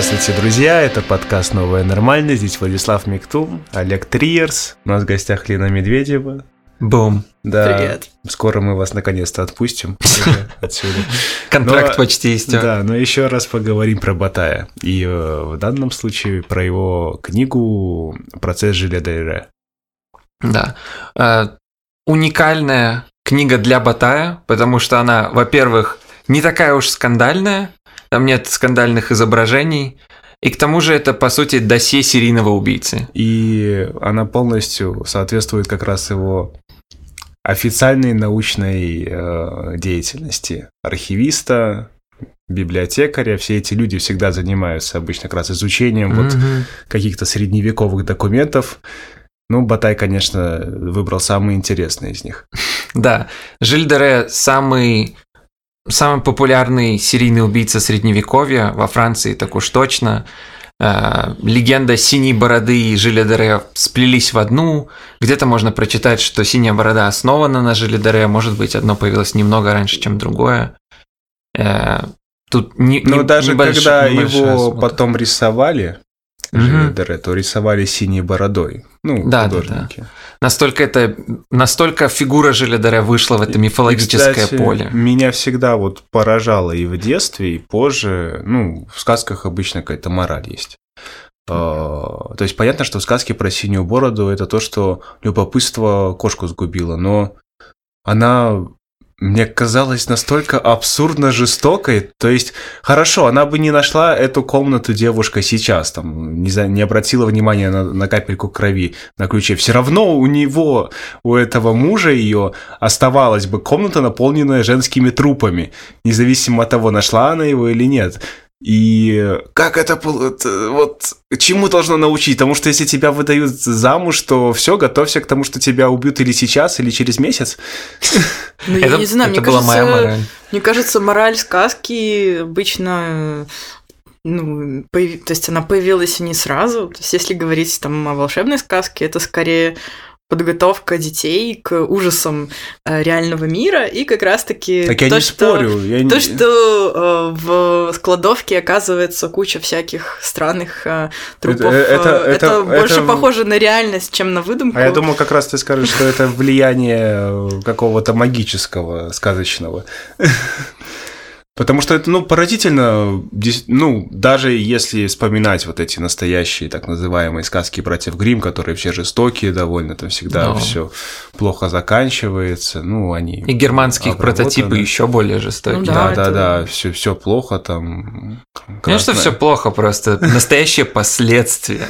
Здравствуйте, друзья, это подкаст «Новая нормальная». Здесь Владислав Миктум, Олег Триерс, у нас в гостях Лена Медведева. Бум. Да, Привет. скоро мы вас наконец-то отпустим отсюда. Контракт Но- почти истек. Да, но еще раз поговорим про Батая. И э, в данном случае про его книгу «Процесс Дейре». Да. Э, уникальная книга для Батая, потому что она, во-первых, не такая уж скандальная, там нет скандальных изображений, и к тому же это, по сути, досье серийного убийцы. И она полностью соответствует как раз его официальной научной э, деятельности. Архивиста, библиотекаря, все эти люди всегда занимаются обычно как раз изучением вот Мгм. каких-то средневековых документов. Ну, Батай, конечно, выбрал самые интересные из них. Да, Жильдере самый самый популярный серийный убийца средневековья во Франции, так уж точно. Э, Легенда синей бороды и Жиля Дере сплелись в одну. Где-то можно прочитать, что синяя борода основана на Жиле Дере. Может быть, одно появилось немного раньше, чем другое. Э, Тут не, Но не- даже небольш- когда небольшая его смута. потом рисовали, Дере, то рисовали синей бородой. Ну, Да, да, художники. Настолько это настолько фигура Жиля Дере вышла в это И, мифологическое кстати, поле. Меня всегда вот поражало и в детстве, и позже. Ну, в сказках обычно какая-то мораль есть. А, То есть понятно, что в сказке про синюю бороду это то, что любопытство кошку сгубило, но она мне казалась настолько абсурдно жестокой. То есть, хорошо, она бы не нашла эту комнату девушка сейчас, там, не, за- не обратила внимания на, на капельку крови на ключе. Все равно у него, у этого мужа ее оставалась бы комната, наполненная женскими трупами, независимо от того, нашла она его или нет. И как это это вот чему должно научить? Потому что если тебя выдают замуж, то все, готовься к тому, что тебя убьют или сейчас, или через месяц. Ну, я не знаю, мне кажется, мне кажется, мораль сказки обычно, ну, появ- то есть она появилась не сразу. То есть если говорить там о волшебной сказке, это скорее подготовка детей к ужасам э, реального мира и как раз-таки Так я то, не что... спорю. я не- То, что э, в складовке оказывается куча всяких странных э, трупов, Это- это- это, это- больше это- похоже на реальность, чем на выдумку. А я думал, как раз ты скажешь, что это влияние какого-то магического, сказочного. Потому что это, ну, поразительно, ну, даже если вспоминать вот эти настоящие так называемые сказки братьев Грим, которые все жестокие довольно, там всегда Да. все плохо заканчивается, ну, они... И германские прототипы еще более жестокие. Ну Да, Да, да, это- да, все, все плохо там. Конечно, красное. все плохо, просто настоящие последствия.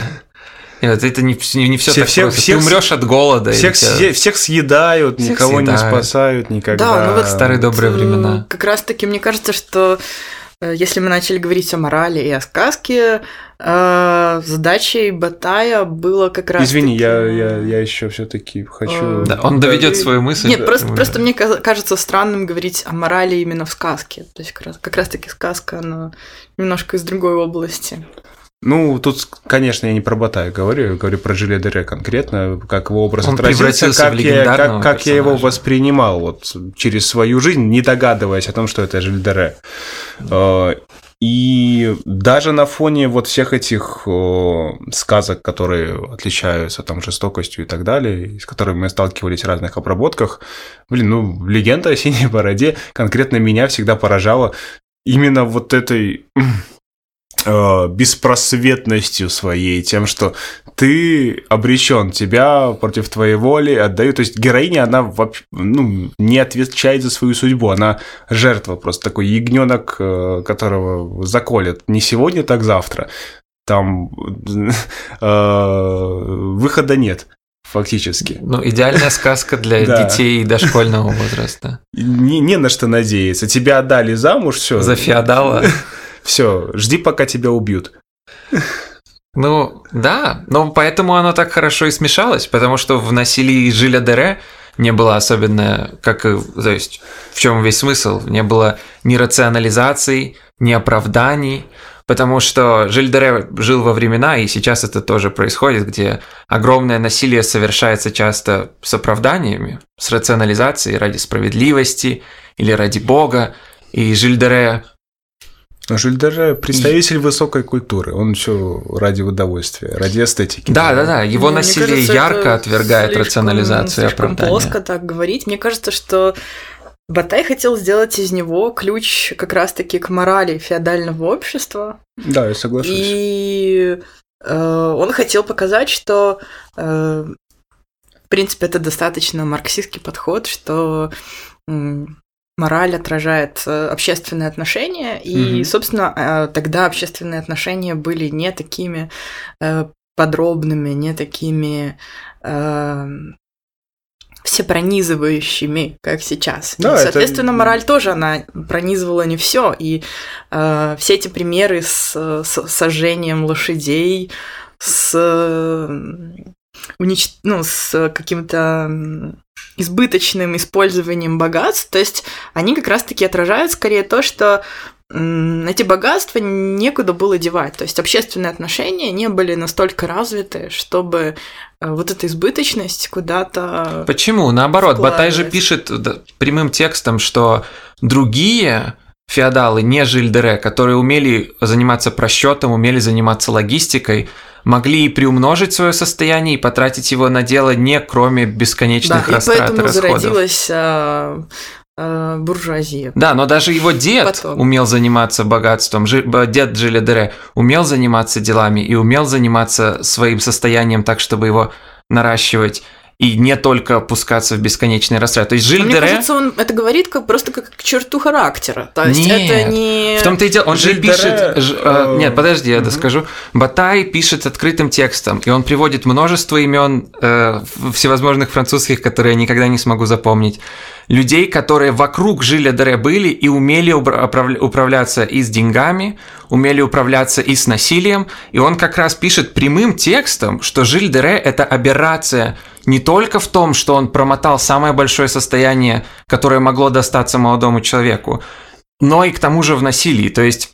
И вот это не, не все Все- так все- просто. всех Ты умрешь от голода. Всех, тебя- всех съедают, Всех никого не съедают. спасают никогда. Да, ну вот Старые добрые времена. Как раз-таки мне кажется, что э, если мы начали говорить о морали и о сказке, э, задачей Батая было как раз Извини, я, я, я еще все-таки хочу. Э, Да, он доведет свою мысль. Нет, просто, просто мне кажется странным говорить о морали именно в сказке. То есть как раз, как раз-таки сказка, она немножко из другой области. Ну, тут, конечно, я не про Батая говорю, я говорю про Жиле Дере конкретно, как его образ Он отразился, как, в я, как, как я его воспринимал вот через свою жизнь, не догадываясь о том, что это Жиль Дере. Э, И даже на фоне вот всех этих э, сказок, которые отличаются там жестокостью и так далее, с которыми мы сталкивались в разных обработках, блин, ну, легенда о синей бороде конкретно меня всегда поражала именно вот этой беспросветностью своей, тем, что ты обречен, тебя против твоей воли отдают. То есть героиня, она вообще, ну, не отвечает за свою судьбу, она жертва, просто такой ягненок, э, которого заколят не сегодня, так завтра. Там э, выхода нет. Фактически. Ну, идеальная сказка для Да. детей дошкольного возраста. Не, не на что надеяться. Тебя отдали замуж, все. За феодала. Все, жди, пока тебя убьют. Ну, да, но поэтому оно так хорошо и смешалось, потому что в насилии Жиля Дере не было особенно, как то есть, в чем весь смысл, не было ни рационализаций, ни оправданий, потому что Жиль Дере жил во времена, и сейчас это тоже происходит, где огромное насилие совершается часто с оправданиями, с рационализацией ради справедливости или ради Бога, и Жиль Дере Жиль Дере представитель и... высокой культуры. Он все ради удовольствия, ради эстетики. Да, да, да. Его ну, насилие кажется, ярко отвергает слишком, рационализацию слишком оправдания. плоско так говорить. Мне кажется, что Батай хотел сделать из него ключ как раз-таки к морали феодального общества. Да, я соглашусь. И э, он хотел показать, что э, в принципе это достаточно марксистский подход, что мораль отражает э, общественные отношения, и, mm-hmm. собственно, э, тогда общественные отношения были не такими э, подробными, не такими всепронизывающими, как сейчас. Да, и, соответственно, это... мораль тоже она пронизывала не все, и э, все эти примеры с, с сожжением лошадей, с унич... ну, с каким-то избыточным использованием богатств. То есть они как раз-таки отражают скорее то, что эти богатства некуда было девать. То есть общественные отношения не были настолько развиты, чтобы э, вот эта избыточность куда-то... Почему? Наоборот, Батай же пишет прямым текстом, что другие феодалы, не Жильдере, которые умели заниматься просчетом, умели заниматься логистикой, могли и приумножить свое состояние и потратить его на дело не кроме бесконечных да, растрат и поэтому расходов. зародилась а, а, буржуазия. Да, но даже его дед Потом. умел заниматься богатством, дед Джиледере умел заниматься делами и умел заниматься своим состоянием так, чтобы его наращивать и не только опускаться в бесконечный растрат. То есть Жиль Мне Дере... кажется, он это говорит как просто как к черту характера. То есть нет, это не... В том-то и дело, он Жиль же пишет... Ж, э, нет, подожди, я доскажу. Батай пишет открытым текстом, и он приводит множество имен э, всевозможных французских, которые я никогда не смогу запомнить людей, которые вокруг Жиля Дере были и умели управляться и с деньгами, умели управляться и с насилием. И он как раз пишет прямым текстом, что Жиль Дере – это аберрация не только в том, что он промотал самое большое состояние, которое могло достаться молодому человеку, но и к тому же в насилии. То есть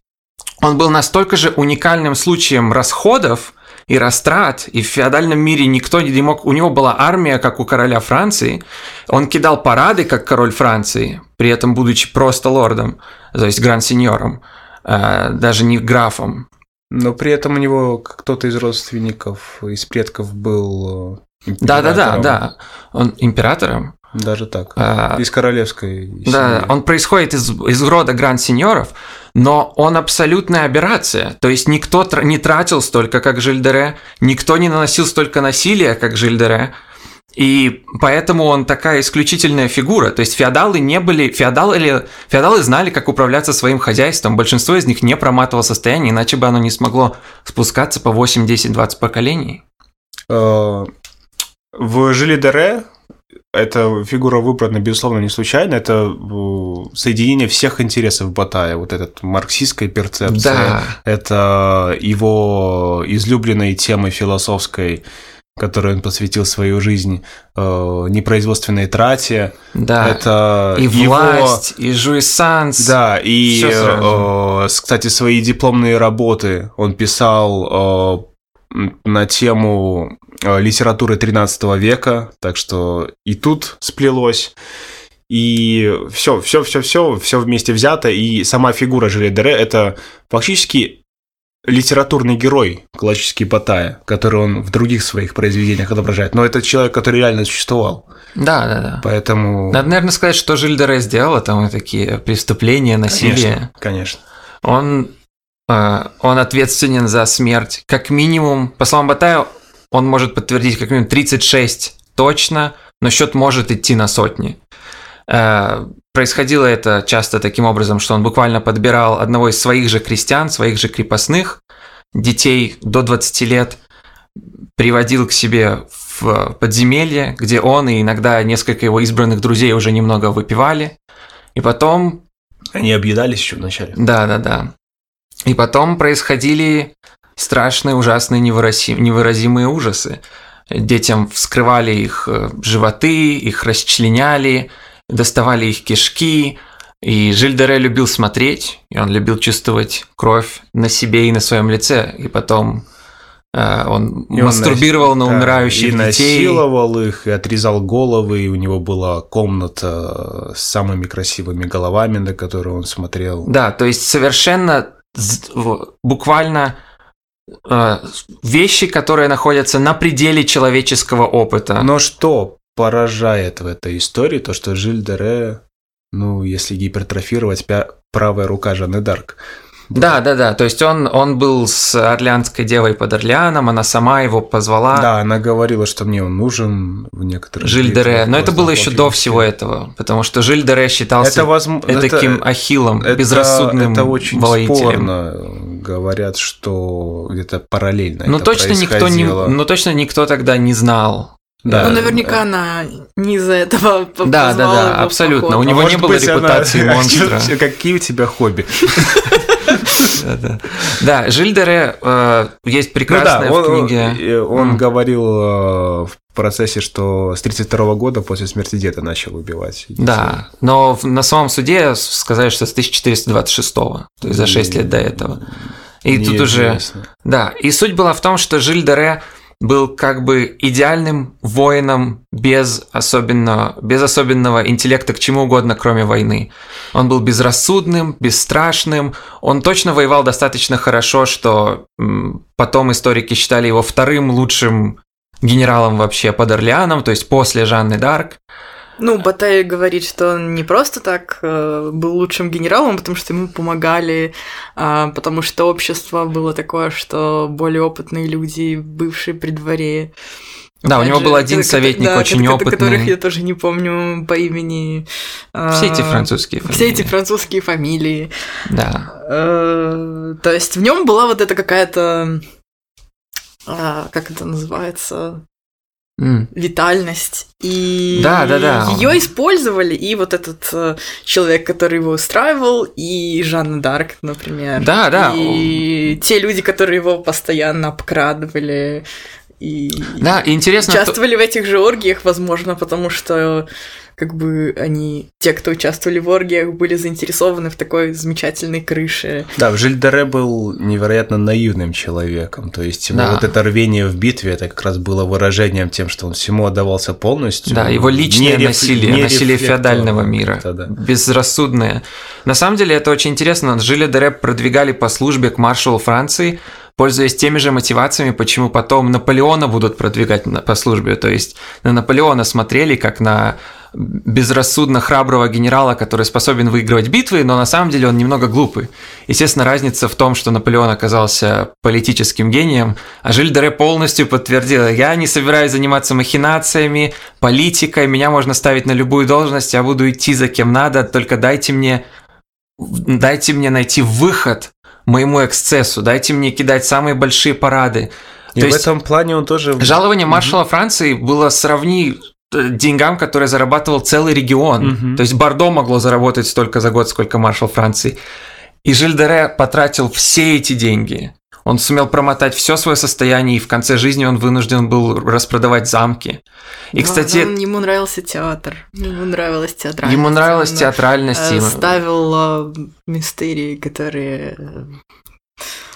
он был настолько же уникальным случаем расходов, и растрат, и в феодальном мире никто не мог... У него была армия, как у короля Франции. Он кидал парады, как король Франции, при этом будучи просто лордом, то есть гранд-сеньором, э, даже не графом. Но при этом у него кто-то из родственников, из предков был Да-да-да, да. Он императором. Даже так. А, из королевской семьи. Да, он происходит из, из рода гранд-сеньоров, но он абсолютная аберрация. То есть никто не тратил столько, как Жильдере, никто не наносил столько насилия, как Жильдере. И поэтому он такая исключительная фигура. То есть феодалы не были... Феодалы, феодалы знали, как управляться своим хозяйством. Большинство из них не проматывало состояние, иначе бы оно не смогло спускаться по 8, 10, 20 поколений. Э, в Жилидере эта фигура выбрана, безусловно, не случайно. Это соединение всех интересов Батая. Вот этот марксистская перцепция. Да. Это его излюбленной темой философской которой он посвятил свою жизнь э, непроизводственной трате. Да. Это и его... власть, и жуиссанс. Да, и, э, кстати, свои дипломные работы он писал э, на тему литературы 13 века, так что и тут сплелось. И все, все, все, все, все вместе взято. И сама фигура Жиле Дере это фактически литературный герой классический Батая, который он в других своих произведениях отображает. Но это человек, который реально существовал. Да, да, да. Поэтому... Надо, наверное, сказать, что Жильдере сделал, там такие преступления, насилие. Конечно, конечно. Он, э, он ответственен за смерть. Как минимум, по словам Батая, он может подтвердить как минимум 36 точно, но счет может идти на сотни. Э, происходило это часто таким образом, что он буквально подбирал одного из своих же крестьян, своих же крепостных, детей до 20 лет, приводил к себе в подземелье, где он и иногда несколько его избранных друзей уже немного выпивали, и потом... Они объедались еще вначале. Да, да, да. И потом происходили страшные, ужасные, невыразим, невыразимые ужасы. Детям вскрывали их э, животы, их расчленяли, доставали их кишки. И Жильдере любил смотреть, и он любил чувствовать кровь на себе и на своем лице. И потом э, он и мастурбировал он, на умирающих да, и детей. насиловал их, и отрезал головы, и у него была комната с самыми красивыми головами, на которые он смотрел. Да, то есть совершенно буквально э, вещи, которые находятся на пределе человеческого опыта. Но что поражает в этой истории, то, что Жиль де Ре, ну, если гипертрофировать, правая рука Жанны Дарк. Да, да, да. То есть он, он был с орлеанской девой под Орлеаном, она сама его позвала. Да, она говорила, что мне он нужен в некоторых... Жиль де Ре. битвах, Но это было еще до всего этого, потому что Жиль де Ре считался Это возможно... таким ахиллом, это, безрассудным это очень воителем. спорно. Говорят, что где-то параллельно Ну это точно никто не, происходило. ну точно никто тогда не знал. Да. Ну, наверняка она не из-за этого Да, да, да, абсолютно. У него А не было быть, она- репутации монстра. Какие у тебя хобби? Да, да. Да, Жиль де Ре, э, есть прекрасная ну да, в книге. он говорил э, в процессе, что с 32 года после смерти деда начал убивать. детей. Да, но на самом суде сказали, что с 1426 то есть за 6 лет до этого. И тут уже... Да, и суть была в том, что Жиль де Ре был как бы идеальным воином без особенного, без особенного интеллекта к чему угодно, кроме войны. Он был безрассудным, бесстрашным, он точно воевал достаточно хорошо, что потом историки считали его вторым лучшим генералом вообще под Орлеаном, то есть после Жанны Дарк. Ну, Батай говорит, что он не просто так э, был лучшим генералом, потому что ему помогали, а, потому что общество было такое, что более опытные люди, бывшие при дворе. Да, у него же, был один ко- советник да, очень которых опытный. я тоже не помню по имени. а, Все эти французские Все эти фамилии. французские фамилии. Да. Э, То есть в нем была вот эта какая-то, а, как это называется, М. витальность. И Да, да, да. ее использовали, и вот этот э, человек, который его устраивал, и Жанна Дарк, например. Да, да. И те люди, которые его постоянно обкрадывали. И Да, и интересно, участвовали в этих же оргиях, возможно, потому что как бы они, те, кто участвовали в оргиях, были заинтересованы в такой замечательной крыше. Да, Жиль де Ре был невероятно наивным человеком. То есть его Да. вот это рвение в битве, это как раз было выражением тем, что он всему отдавался полностью. Да, его личное Не насилие, не насилие феодального мира, это, да. безрассудное. На самом деле это очень интересно. Жиля де Реп продвигали по службе к маршалу Франции, пользуясь теми же мотивациями, почему потом Наполеона будут продвигать по службе. То есть на Наполеона смотрели как на безрассудно храброго генерала, который способен выигрывать битвы, но на самом деле он немного глупый. Естественно, разница в том, что Наполеон оказался политическим гением, а Жиль де Ре полностью подтвердила, я не собираюсь заниматься махинациями, политикой, меня можно ставить на любую должность, я буду идти за кем надо, только дайте мне, дайте мне найти выход моему эксцессу, дайте мне кидать самые большие парады. И То в есть этом плане он тоже... Жалование маршала Франции было сравни э, деньгам, которые зарабатывал целый регион. Мгм. То есть Бордо могло заработать столько за год, сколько маршал Франции. И Жиль де Ре потратил все эти деньги. Он сумел промотать все свое состояние, и в конце жизни он вынужден был распродавать замки. И, Да, кстати, он- ему нравился театр, ему нравилась театральность. ему нравилась он, э, театральность. э, ставил э, мистерии, которые,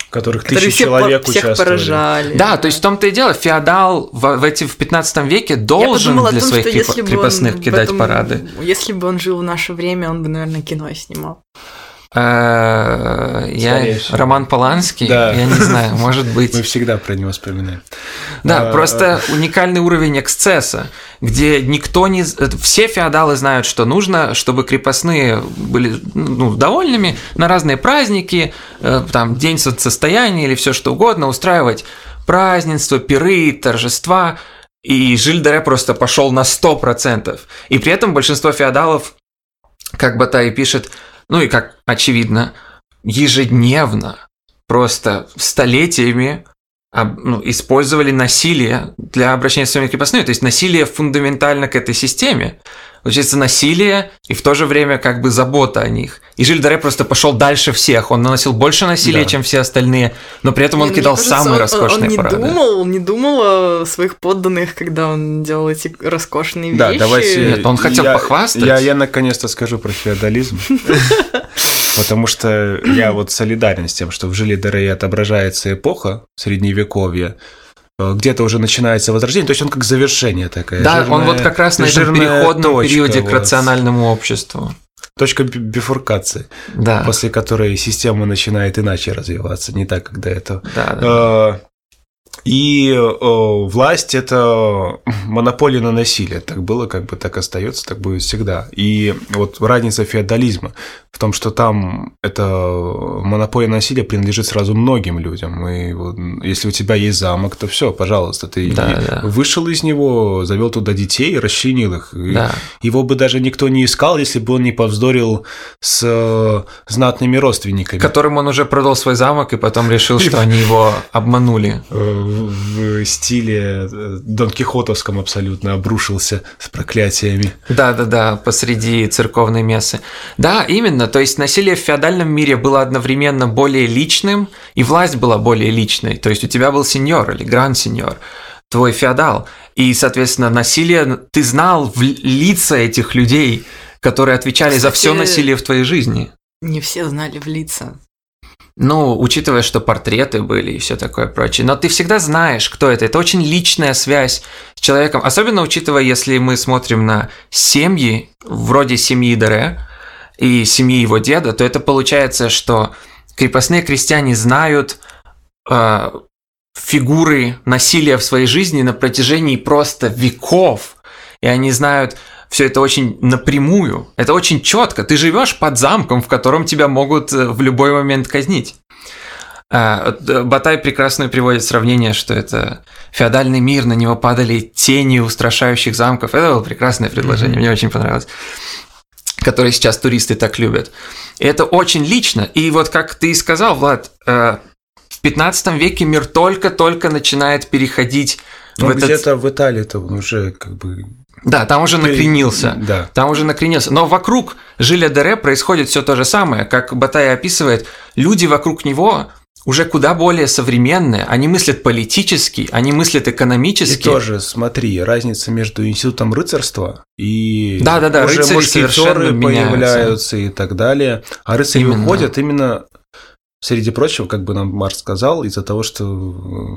в которых тысячи человек всех участвовали. поражали. Да, то есть в том-то и дело, феодал в, в эти, в 15 веке должен для том, своих что креп- если бы крепостных кидать этом- парады. Если бы он жил в наше время, он бы, наверное, кино снимал. Э, Я. Роман Поланский, Да. я не знаю, может быть. Мы всегда про него вспоминаем. Да, А, просто уникальный уровень эксцесса, где никто не... з- Все феодалы знают, что нужно, чтобы крепостные были ну, довольными на разные праздники, э, там, день состояния или все что угодно, устраивать празднества, пиры, торжества. И Жиль де Ре просто пошел на 100%. И при этом большинство феодалов, как Батай пишет, ну и как очевидно, ежедневно, просто столетиями ну, использовали насилие для обращения с своими крепостными. То есть насилие фундаментально к этой системе. Получается насилие и в то же время как бы забота о них. И Жиль де Ре просто пошел дальше всех. Он наносил больше насилия, Да. чем все остальные, но при этом он Мне кидал кажется, самые он- роскошные он не парады. Думал, он не думал о своих подданных, когда он делал эти роскошные Да, вещи. давайте... Нет, он хотел я- похвастать. Я, я наконец-то скажу про феодализм. Потому что я вот солидарен с тем, что в Жиле де Ре отображается эпоха средневековья, где-то уже начинается возрождение, то есть он как завершение такая. Да, он жирная- вот как раз на этом переходном точка, периоде к вот. рациональному обществу. точка бифуркации, Да. после которой система начинает иначе развиваться, не так, как до этого. Да, да. Э, И э, власть это монополия на насилие. Так было, как бы так остается, так будет всегда. И вот разница феодализма в том, что там это монополия насилия принадлежит сразу многим людям. И вот, если у тебя есть замок, то все, пожалуйста, ты Да, да. вышел из него, завел туда детей, расчленил их. Да. Его бы даже никто не искал, если бы он не повздорил с знатными родственниками. Которым он уже продал свой замок и потом решил, что они его обманули. Э, в стиле э, Дон Кихотовском абсолютно обрушился с проклятиями. Да-да-да, посреди церковной мессы. Да, именно. То есть насилие в феодальном мире было одновременно более личным, и власть была более личной. То есть у тебя был сеньор или гранд-сеньор, твой феодал. И, соответственно, насилие... Ты знал в лица этих людей, которые отвечали за все Кстати, насилие в твоей жизни. Не все знали в лица. Ну, учитывая, что портреты были и все такое прочее. Но ты всегда знаешь, кто это. Это очень личная связь с человеком. Особенно учитывая, если мы смотрим на семьи, вроде семьи Дере и семьи его деда, то это получается, что крепостные крестьяне знают э, фигуры насилия в своей жизни на протяжении просто веков. И они знают все это очень напрямую. Это очень четко. Ты живешь под замком, в котором тебя могут э, в любой момент казнить. А, э, Батай прекрасно приводит сравнение, что это феодальный мир, на него падали тени устрашающих замков. Это было прекрасное предложение, Мгм. мне очень понравилось. Которое сейчас туристы так любят. И это очень лично. И вот как ты и сказал, Влад, э, в 15 веке мир только-только начинает переходить в Ну, этот... где-то в Италии-то он уже как бы... Да, там уже накренился. Да. Там уже накренился. Но вокруг Жиля Дере происходит все то же самое. Как Батай описывает, люди вокруг него уже куда более современные. Они мыслят политически, они мыслят И экономически. тоже, смотри, разница между институтом рыцарства и Да-да-да, уже рыцари совершенно меняются. появляются и так далее. А рыцари Именно. уходят именно, среди прочего, как бы нам Марс сказал, из-за того, что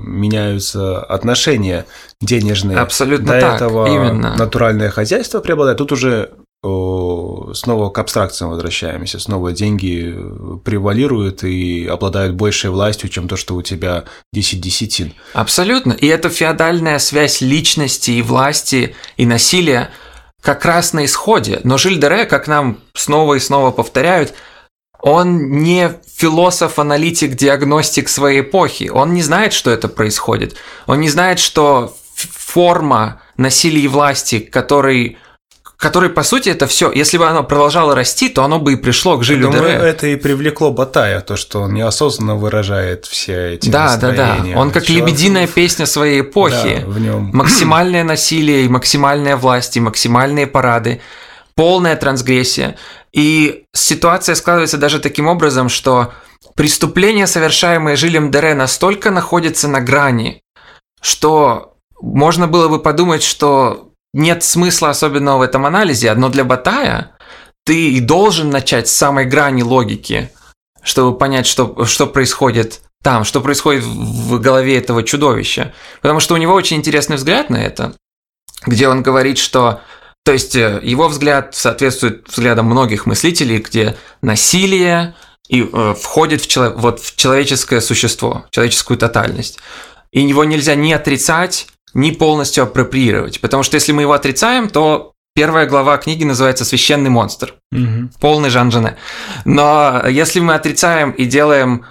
меняются отношения денежные. Абсолютно До так, этого именно. натуральное хозяйство преобладает. Тут уже снова к абстракциям возвращаемся. Снова деньги э, превалируют и обладают большей властью, чем то, что у тебя 10 десятин. Абсолютно. И эта феодальная связь личности и власти и насилия как раз на исходе. Но Жиль Дере, как нам снова и снова повторяют, он не философ, аналитик, диагностик своей эпохи. Он не знает, что это происходит. Он не знает, что форма насилия и власти, который, который по сути, это все. Если бы оно продолжало расти, то оно бы и пришло к Жилю Дере. это и привлекло Батая, то, что он неосознанно выражает все эти Да, да, да. Он как Человек- лебединая песня своей эпохи. Да, в нем. максимальное насилие и максимальная власть, и максимальные парады, полная трансгрессия. И ситуация складывается даже таким образом, что преступления, совершаемые Жилем Дере, настолько находятся на грани, что можно было бы подумать, что нет смысла особенного в этом анализе, но для Батая ты и должен начать с самой грани логики, чтобы понять, что, что происходит там, что происходит в голове этого чудовища. Потому что у него очень интересный взгляд на это, где он говорит, что то есть э, его взгляд соответствует взглядам многих мыслителей, где насилие и э, входит в, чело- вот, в человеческое существо, человеческую тотальность. И его нельзя ни отрицать, ни полностью апроприировать. Потому что если мы его отрицаем, то первая глава книги называется «Священный монстр» Мгм. полный Жан Жене. Но если мы отрицаем и делаем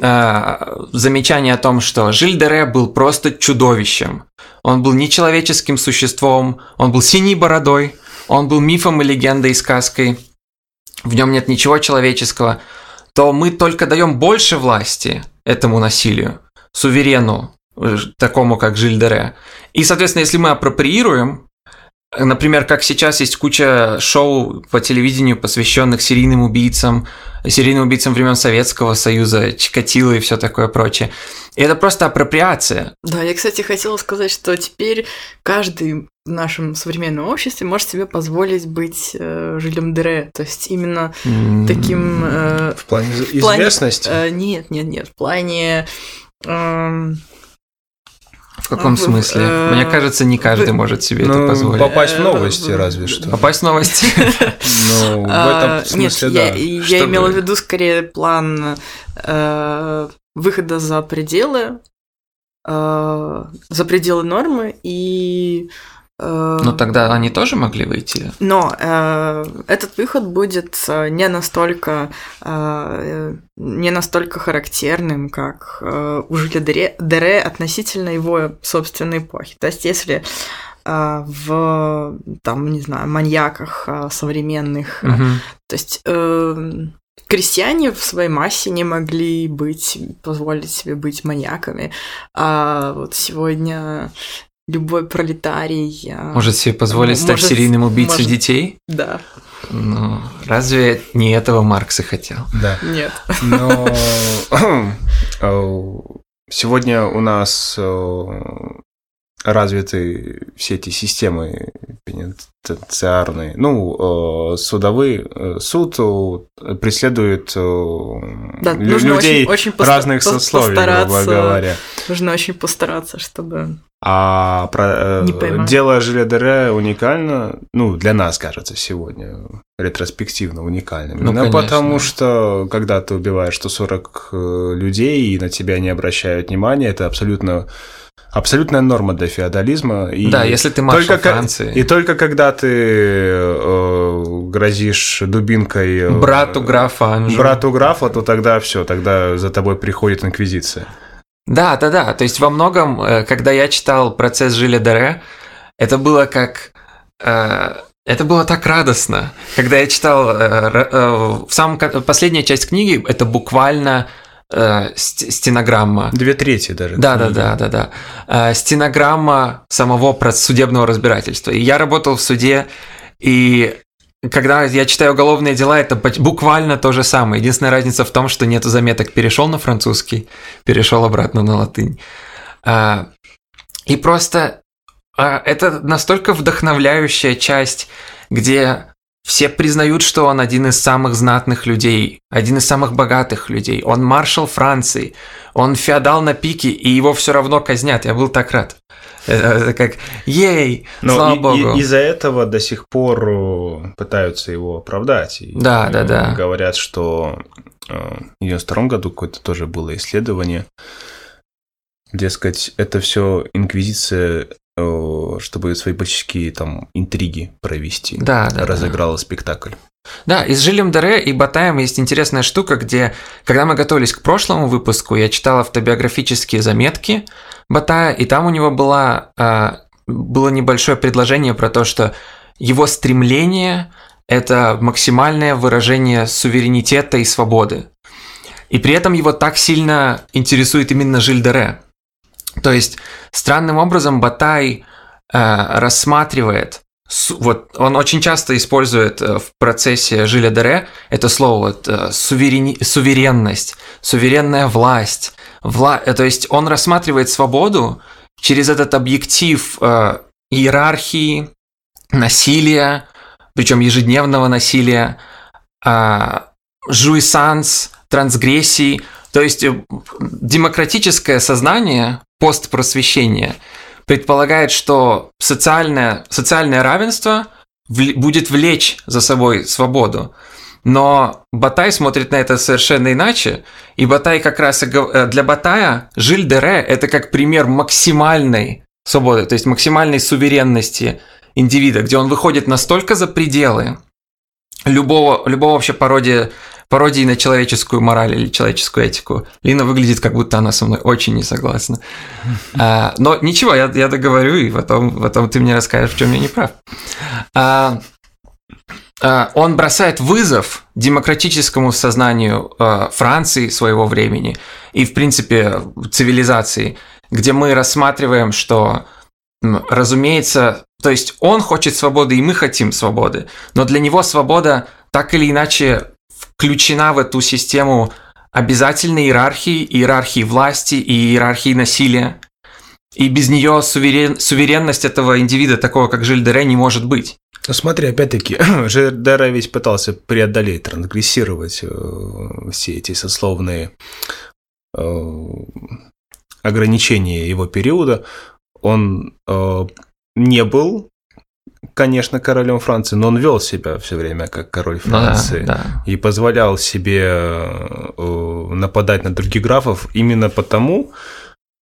э, замечание о том, что Жиль Дере был просто чудовищем, он был нечеловеческим существом, он был синей бородой, он был мифом и легендой и сказкой, в нем нет ничего человеческого, то мы только даем больше власти этому насилию, суверену, такому как Жиль Дере. И, соответственно, если мы апроприируем Например, как сейчас есть куча шоу по телевидению, посвященных серийным убийцам, серийным убийцам времен Советского Союза, Чикатило и все такое прочее. И это просто апроприация. Да, я, кстати, хотела сказать, что теперь каждый в нашем современном обществе может себе позволить быть э, Жилем Дере. То есть именно таким... э, В плане в плане- известности. э, нет, нет, нет, в плане... эм, В каком В- смысле? э, Мне кажется, не каждый в- может себе Ну, это позволить. попасть в Э, новости, в- разве что. Попасть в новости. Ну, в А, этом смысле, Нет, да. я, имела в виду скорее план э, выхода за пределы, э, за пределы нормы и... э, Ну тогда они тоже могли выйти. Но э, этот выход будет э, не настолько э, не настолько характерным, как э, у Жюля Дере, Дере относительно его собственной эпохи. То есть, если э, в там, не знаю, маньяках э, современных, Мгм. то есть э, крестьяне в своей массе не могли быть, позволить себе быть маньяками, а вот сегодня любой пролетарий э, Может себе позволить стать Может, серийным убийцей может. детей? да, Ну, разве не этого Маркс и хотел? Да. нет. Но э, сегодня у нас э, развиты все эти системы пенитенциарные. Ну, э, судовые. э, Суд э, преследует Да, лю- нужно людей очень, очень разных пос- сословий, грубо говоря. Нужно очень постараться, чтобы... А про, э, дело Жиля Дере уникально, ну, для нас кажется сегодня ретроспективно уникальным. Ну, Ну, потому что, когда ты убиваешь 140 э, людей, и на тебя не обращают внимания, это абсолютно абсолютная норма для феодализма. И Да, если ты маршал только ко- Франции. И только когда ты э, грозишь дубинкой э, Брату графа Анжу. брату графа, то тогда все, тогда за тобой приходит инквизиция. Да, да, да. То есть во многом, э, когда я читал процесс Жиля Дере, это было как... э, Это было так радостно. Когда я читал э, э, в самом последняя часть книги, это буквально э, ст- стенограмма. Две трети даже. Да, да, да, да, да. Э, Стенограмма самого судебного разбирательства. И я работал в суде, и когда я читаю уголовные дела, это буквально то же самое. Единственная разница в том, что нету заметок перешел на французский, перешел обратно на латынь. А, И просто это настолько вдохновляющая часть, где все признают, что он один из самых знатных людей, один из самых богатых людей. Он маршал Франции, он феодал на пике, и его все равно казнят. Я был так рад. Это, это как, ей, Но слава и- богу. и- из-за этого до сих пор э, пытаются его оправдать. И, Да, да, э, да. Говорят, что э, в 92 году какое-то тоже было исследование. Дескать, это все инквизиция, э, чтобы свои политические там интриги провести. Да, да, да. разыграла спектакль. Да, и с Жилем Дере и Батаем есть интересная штука, где, когда мы готовились к прошлому выпуску, я читал автобиографические заметки Батая, и там у него была, а, было небольшое предложение про то, что его стремление – это максимальное выражение суверенитета и свободы. И при этом его так сильно интересует именно Жиль Дере. То есть, странным образом Батай а, рассматривает вот он очень часто использует э, в процессе Жиля Дере это слово вот, э, суверени- суверенность, суверенная власть. Вла... э, То есть он рассматривает свободу через этот объектив э, иерархии, насилия, причем ежедневного насилия, а, жуисанс, трансгрессий. То есть э, демократическое сознание постпросвещения предполагает, что социальное, социальное равенство вл- будет влечь за собой свободу. Но Батай смотрит на это совершенно иначе, и Батай как раз э, для Батая Жиль Дере – это как пример максимальной свободы, то есть максимальной суверенности индивида, где он выходит настолько за пределы любого, любого вообще пародии, пародии на человеческую мораль или человеческую этику. Лина выглядит, как будто она со мной очень не согласна. А, но ничего, я, я договорю, и потом, потом ты мне расскажешь, в чем я не прав. А, а, он бросает вызов демократическому сознанию а, Франции своего времени и, в принципе, цивилизации, где мы рассматриваем, что, разумеется, то есть он хочет свободы, и мы хотим свободы, но для него свобода так или иначе включена в эту систему обязательной иерархии, иерархии власти и иерархии насилия. И без нее суверен, суверенность этого индивида, такого как Жиль Дере, не может быть. Ну, смотри, опять-таки, Жердера ведь пытался преодолеть, трансгрессировать э, все эти сословные э, ограничения его периода. он э, не был, конечно, королем Франции, но он вел себя все время как король Ну да, Франции да. и позволял себе э, нападать на других графов именно потому,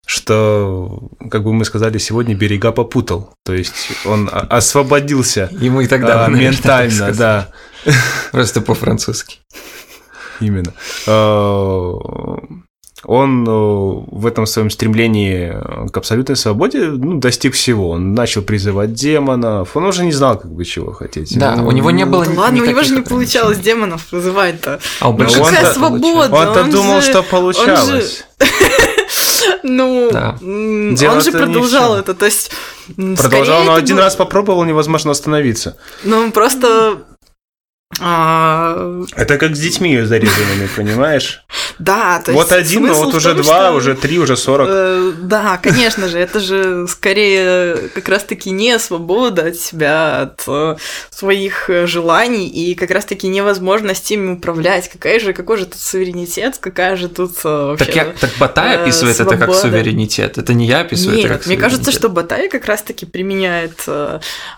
что, как бы мы сказали сегодня, берега попутал. То есть он освободился и тогда а, ментально, да. Просто по-французски. Именно. Э, Он э, в этом своем стремлении к абсолютной свободе ну, достиг всего. Он начал призывать демонов. Он уже не знал, как бы чего хотеть. Да, Ну, у него не было Да ладно, у него же не получалось демонов вызывать-то. А у Ну, большинства он-то- Какая свобода? Он-то он думал, же- что получалось. Ну, Да. он же не продолжал это, то есть... Продолжал, но один раз попробовал, невозможно остановиться. Ну, просто... а, Это как с детьми зарезанными, понимаешь? да, то есть Вот один, но вот уже том, два, что, уже три, уже сорок. э, Да, конечно же, это же скорее как раз-таки не свобода от себя, от э, своих э, желаний, и как раз-таки невозможность ими управлять. Какая же, какой же тут суверенитет, какая же тут э, вообще... Так, я, так Батай описывает это как свобода. суверенитет. Это не я описываю это Нет, как мне кажется, что Батай как раз-таки применяет...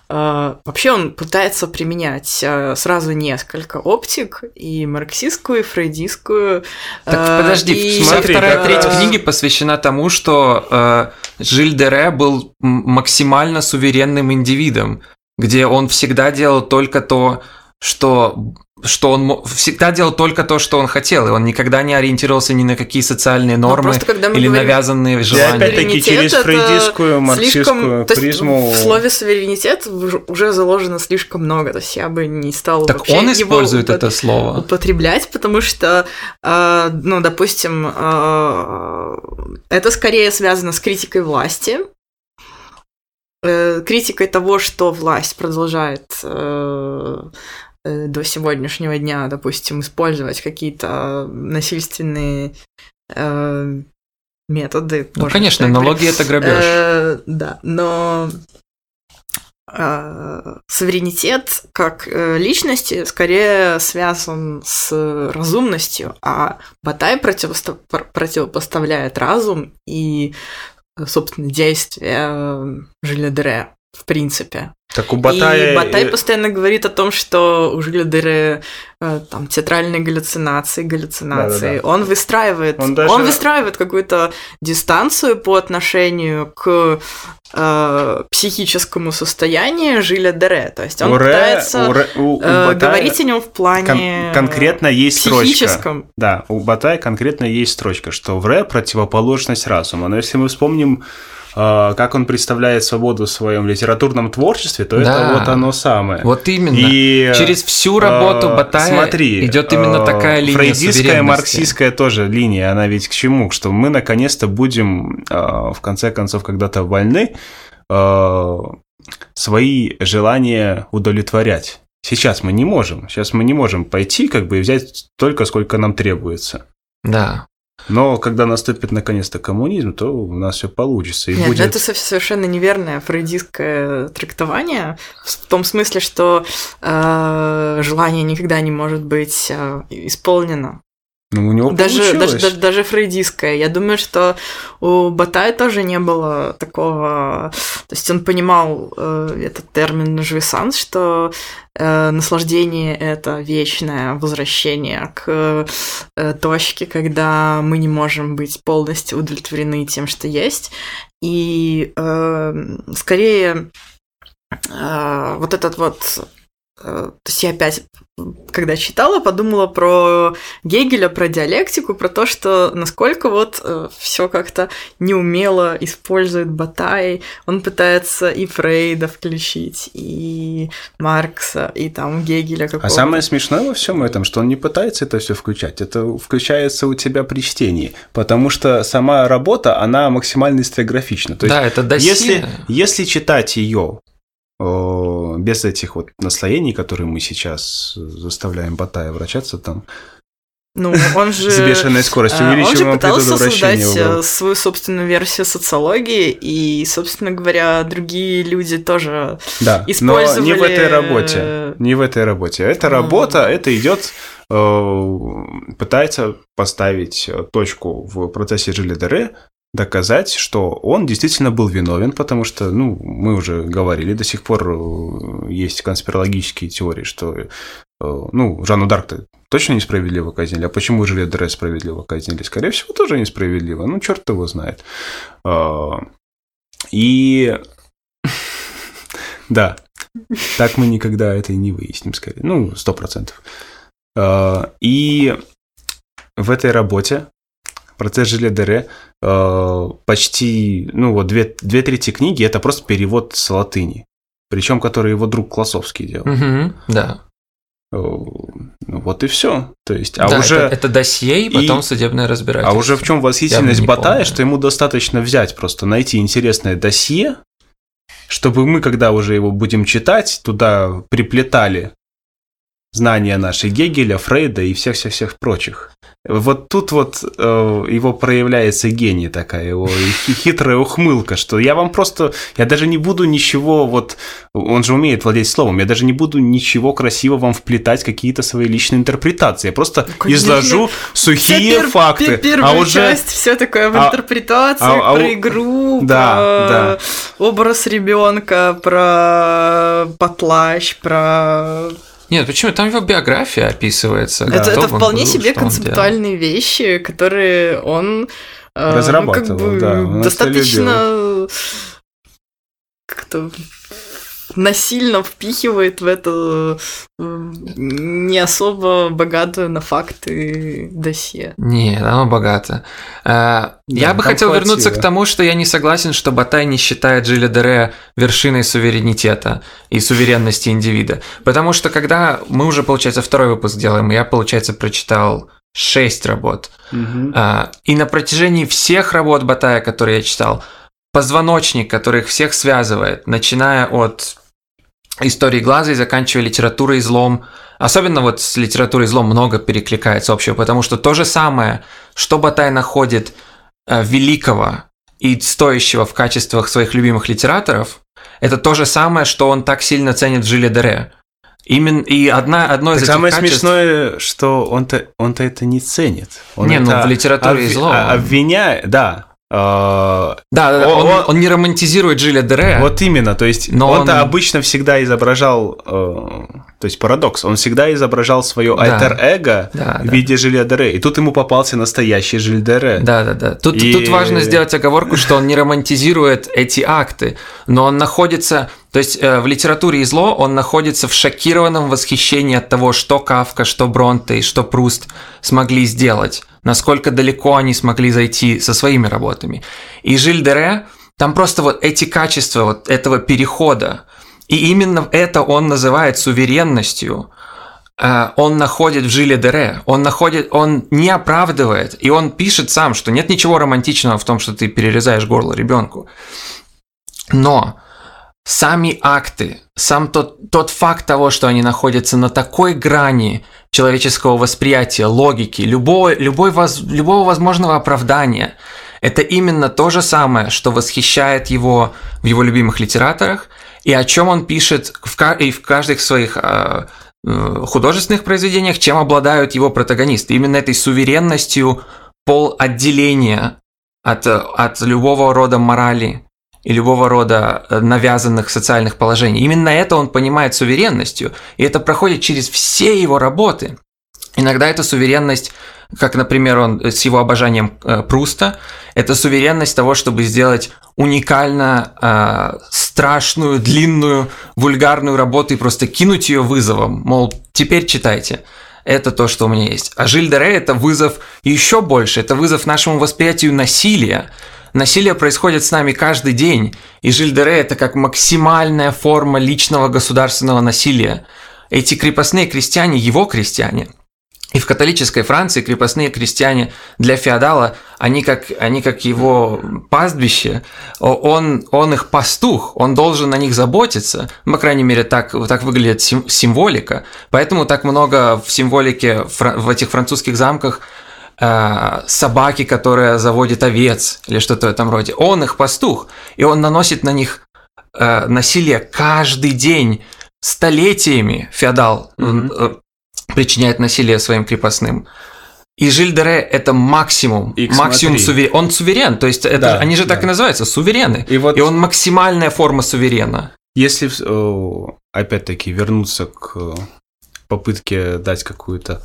вообще он пытается применять сразу несколько оптик, и марксистскую, и фрейдистскую. Так э, подожди, и- смотри, вторая как треть книги посвящена тому, что э, Жиль Дере был максимально суверенным индивидом, где он всегда делал только то, что что он всегда делал только то, что он хотел, и он никогда не ориентировался ни на какие социальные Но нормы просто когда мы или говорим навязанные желания. опять-таки суверенитет, через фрейдистскую, марксистскую слишком, призму... в слове суверенитет уже- заложено слишком много, то есть я бы не стала Так вообще он его использует упот- это слово. употреблять, потому что, э, ну, допустим, э, это скорее связано с критикой власти, э, критикой того, что власть продолжает э, до сегодняшнего дня, допустим, использовать какие-то насильственные э, методы. Ну, конечно, так налоги это грабеж. Э, да, но э, суверенитет как э, личности скорее связан с разумностью, а Батай противосто- пр- противопоставляет разум и, э, собственно, действия э, Жиля Дере, в принципе. Так у Батая... И Батай постоянно говорит о том, что у Жиля Дере э, там театральные галлюцинации, галлюцинации. Да-да-да. Он выстраивает, Он он, даже- выстраивает какую-то дистанцию по отношению к э, психическому состоянию Жиля Дере. То есть он у Ре- пытается у Ре- у- у э, Батая говорить о нем в плане кон- конкретно есть строчка. психическом. Да, у Батая конкретно есть строчка, что в Ре противоположность разума. Но если мы вспомним, э, как он представляет свободу в своем литературном творчестве, то это Да. вот оно самое. Вот именно. И Через всю работу э, Батая смотри, идет именно э, такая линия Фрейдистская, марксистская тоже линия, она ведь к чему? Что мы наконец-то будем, э, в конце концов, когда-то вольны э, свои желания удовлетворять. Сейчас мы не можем. Сейчас мы не можем пойти как бы и взять столько, сколько нам требуется. Да. Но когда наступит наконец-то коммунизм, то у нас все получится. И Нет, ну будет... это со- совершенно неверное фрейдистское трактование, в том смысле, что э, желание никогда не может быть э, исполнено. Ну, у него Даже, даже, получилось. даже, даже фрейдистское. Я думаю, что у Батая тоже не было такого... То есть он понимал э, этот термин «жвесанс», что э, наслаждение — это вечное возвращение к э, точке, когда мы не можем быть полностью удовлетворены тем, что есть. И э, скорее э, вот этот вот... э, то есть я опять, когда читала, подумала про Гегеля, про диалектику, про то, что насколько вот все как-то неумело использует Батай. Он пытается и Фрейда включить, и Маркса, и там Гегеля А какого-то. самое смешное во всем этом, что он не пытается это все включать. Это включается у тебя при чтении. Потому что сама работа, она максимально историографична. То есть, да, это досье. если, если читать ее без этих вот наслоений, которые мы сейчас заставляем Батая вращаться там, Ну, он же... с бешеной скоростью, а, Он же пытался создать э, свою собственную версию социологии, и, собственно говоря, другие люди тоже Да, но использовали... не в этой работе. Не в этой работе. Эта работа, это идет пытается поставить точку в процессе Жиля Дере, доказать, что он действительно был виновен, потому что, ну, мы уже говорили, до сих пор э, есть конспирологические теории, что, э, ну, Жанну дарк точно несправедливо казнили, а почему Жилет Дре справедливо казнили? Скорее всего, тоже несправедливо, ну, черт его знает. А, и да, так мы никогда это не выясним, скорее. Ну, сто процентов. А, и в этой работе процесс Жиле Дере почти, ну вот две, две трети книги это просто перевод с латыни. Причем, который его друг Классовский делал. Угу, да. Ну вот и все. То есть, а да, уже это, это досье и потом и... судебное разбирательство. А уже в чем восхитительность Батая, что ему достаточно взять просто найти интересное досье, чтобы мы, когда уже его будем читать, туда приплетали знания наши Гегеля, Фрейда и всех-всех-всех прочих. Вот тут вот э, его проявляется гений такая, его хитрая ухмылка, что я вам просто, я даже не буду ничего, вот, он же умеет владеть словом, я даже не буду ничего красиво вам вплетать, какие-то свои личные интерпретации, я просто ну, изложу сухие пер, факты. Пер, а уже часть все такое в а, интерпретации, а, а, про игру, да, про да. образ ребенка, про потлащ, про нет, почему? Там его биография описывается. Это, это вполне был, себе концептуальные вещи, которые он разрабатывал, э, ну, как бы да, достаточно как-то насильно впихивает в это не особо богатую на факты досье. Не, оно богато. А, да, я бы хотел хватило. вернуться к тому, что я не согласен, что Батай не считает Джиля Дере вершиной суверенитета и суверенности индивида. Потому что когда мы уже, получается, второй выпуск делаем, я, получается, прочитал шесть работ. Угу. И на протяжении всех работ Батая, которые я читал, позвоночник, который их всех связывает, начиная от истории глаза и заканчивая литературой злом. Особенно вот с литературой злом много перекликается общего, потому что то же самое, что Батай находит э, великого и стоящего в качествах своих любимых литераторов, это то же самое, что он так сильно ценит в Жиле Дере. Именно и одна одно из так этих самое качеств... смешное, что он-то он-то это не ценит. Он не, это ну в литературе об... и зло. Обвиняет, да, да, да, да. Он, он, он не романтизирует Джиля Дере. Вот именно, то есть но он-то он... обычно всегда изображал, э, то есть парадокс, он всегда изображал свое да. альтер-эго да, в виде да. Жиля Дере, и тут ему попался настоящий Жиль Дере. Да, да, да. Тут, и... тут важно сделать оговорку, что он не романтизирует эти акты, но он находится то есть э, в литературе и зло он находится в шокированном восхищении от того, что Кавка, что Бронте и что Пруст смогли сделать, насколько далеко они смогли зайти со своими работами. И Жиль Дере, там просто вот эти качества вот этого перехода, и именно это он называет суверенностью, э, он находит в Жиле Дере, он находит, он не оправдывает, и он пишет сам, что нет ничего романтичного в том, что ты перерезаешь горло ребенку. Но сами акты, сам тот, тот факт того, что они находятся на такой грани человеческого восприятия, логики, любого, любой воз, любого возможного оправдания, это именно то же самое, что восхищает его в его любимых литераторах, и о чем он пишет в, и в каждых своих э, э, художественных произведениях, чем обладают его протагонисты. Именно этой суверенностью пол отделения от, от любого рода морали, и любого рода э, навязанных социальных положений. Именно это он понимает суверенностью, и это проходит через все его работы. Иногда эта суверенность, как, например, он э, с его обожанием э, Пруста, это суверенность того, чтобы сделать уникально э, страшную, длинную, вульгарную работу и просто кинуть ее вызовом. Мол, теперь читайте. Это то, что у меня есть. А Жиль Дере – это вызов еще больше. Это вызов нашему восприятию насилия. Насилие происходит с нами каждый день, и Жильдере – это как максимальная форма личного государственного насилия. Эти крепостные крестьяне – его крестьяне. И в католической Франции крепостные крестьяне для феодала, они как, они как его пастбище, он, он их пастух, он должен на них заботиться. Ну, по крайней мере, так, так выглядит символика. Поэтому так много в символике в этих французских замках Э, собаки, которая заводит овец или что-то в этом роде. Он их пастух, и он наносит на них э, насилие каждый день, столетиями феодал mm-hmm. причиняет насилие своим крепостным. И Жиль Дере это максимум, И максимум суверен. Он суверен, то есть это Да, они же так да. и называются, суверены. И вот И он максимальная форма суверена. Если, опять-таки, вернуться к попытке дать какую-то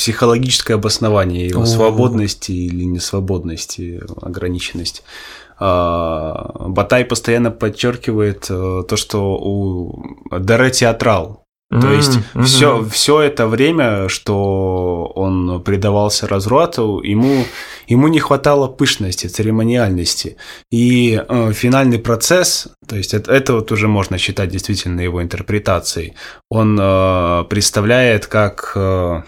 психологическое обоснование его О. свободности или несвободности, ограниченности, а, Батай постоянно подчеркивает э, то, что у Дере театрал. То М, есть мгм. все, все это время, что он предавался разврату, ему, ему не хватало пышности, церемониальности. И э, финальный процесс, то есть это, это вот уже можно считать действительно его интерпретацией, он э, представляет как э,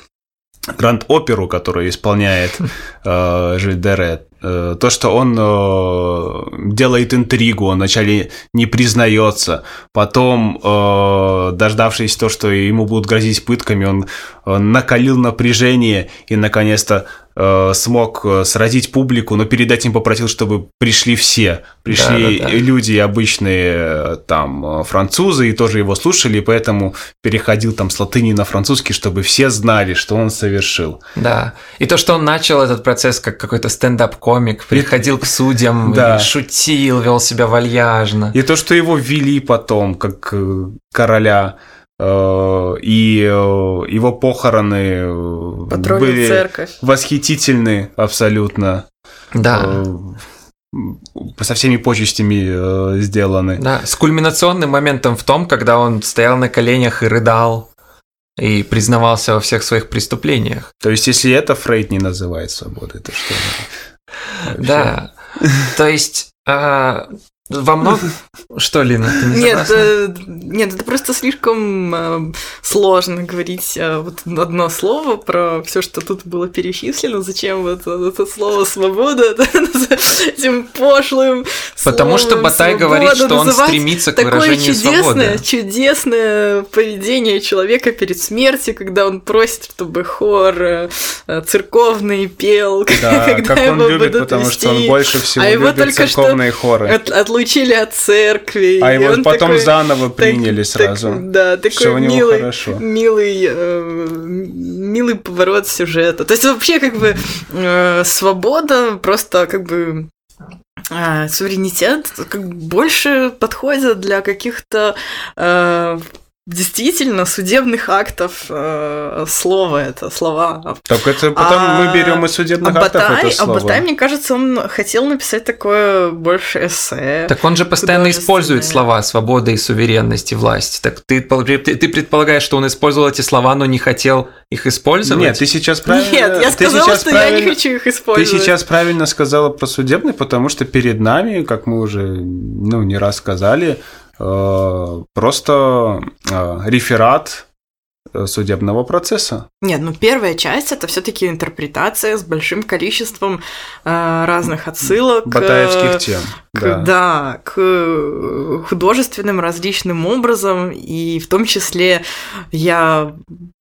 гранд-оперу, которую исполняет э, Жиль Дере, э, то, что он э, делает интригу, он вначале не признается, потом, э, дождавшись то, что ему будут грозить пытками, он э, накалил напряжение и, наконец-то, э, смог э, сразить публику, но перед этим попросил, чтобы пришли все. Пришли Да-да-да. люди обычные, э, там, французы, и тоже его слушали, и поэтому переходил там с латыни на французский, чтобы все знали, что он совершил. Да. И то, что он начал этот процесс как какой-то стендап-комик, приходил к судьям, Да. и шутил, вел себя вальяжно. И то, что его ввели потом, как короля, и э, его похороны э, Патронил были церковь. восхитительны абсолютно. Да. Э, со всеми почестями э, сделаны. Да, с кульминационным моментом в том, когда он стоял на коленях и рыдал, и признавался во всех своих преступлениях. То есть, если это Фрейд не называет свободой, то что? Да. То есть а, во многом... Что, Лина, ты не Нет, э, нет, это просто слишком э, сложно говорить э, вот одно слово про все, что тут было перечислено. Зачем вот это, слово свобода этим пошлым Потому что Батай говорит, что он стремится к Такое выражению чудесное, свободы. чудесное поведение человека перед смертью, когда он просит, чтобы хор церковный пел, Да, когда как он любит, потому что он больше всего А любит церковные хоры. От- отлучили от церкви. А его потом такой- заново так- приняли так- сразу. да, такой Всё у него милый, хорошо. милый, э, милый поворот сюжета. То есть вообще как бы э, свобода просто как бы э, суверенитет как больше подходит для каких-то э, действительно судебных актов э, слова это слова Так это потом А- мы берем из судебных а актов Батай, это а слово. Батай, мне кажется, он хотел написать такое больше эссе. Так он же постоянно использует слова свобода и суверенность и власть. Так ты, ты, ты предполагаешь, что он использовал эти слова, но не хотел их использовать? Нет, ты сейчас правильно... Нет, я ты сказала, что я не хочу их Ты использовать. сейчас правильно сказала про судебный, потому что перед нами, как мы уже ну, не раз сказали, просто э, реферат э, судебного процесса. Нет, ну первая часть это все-таки интерпретация с большим количеством э, разных отсылок. Батаевских э, тем. к, да. да, к э, художественным различным образом, и в том числе я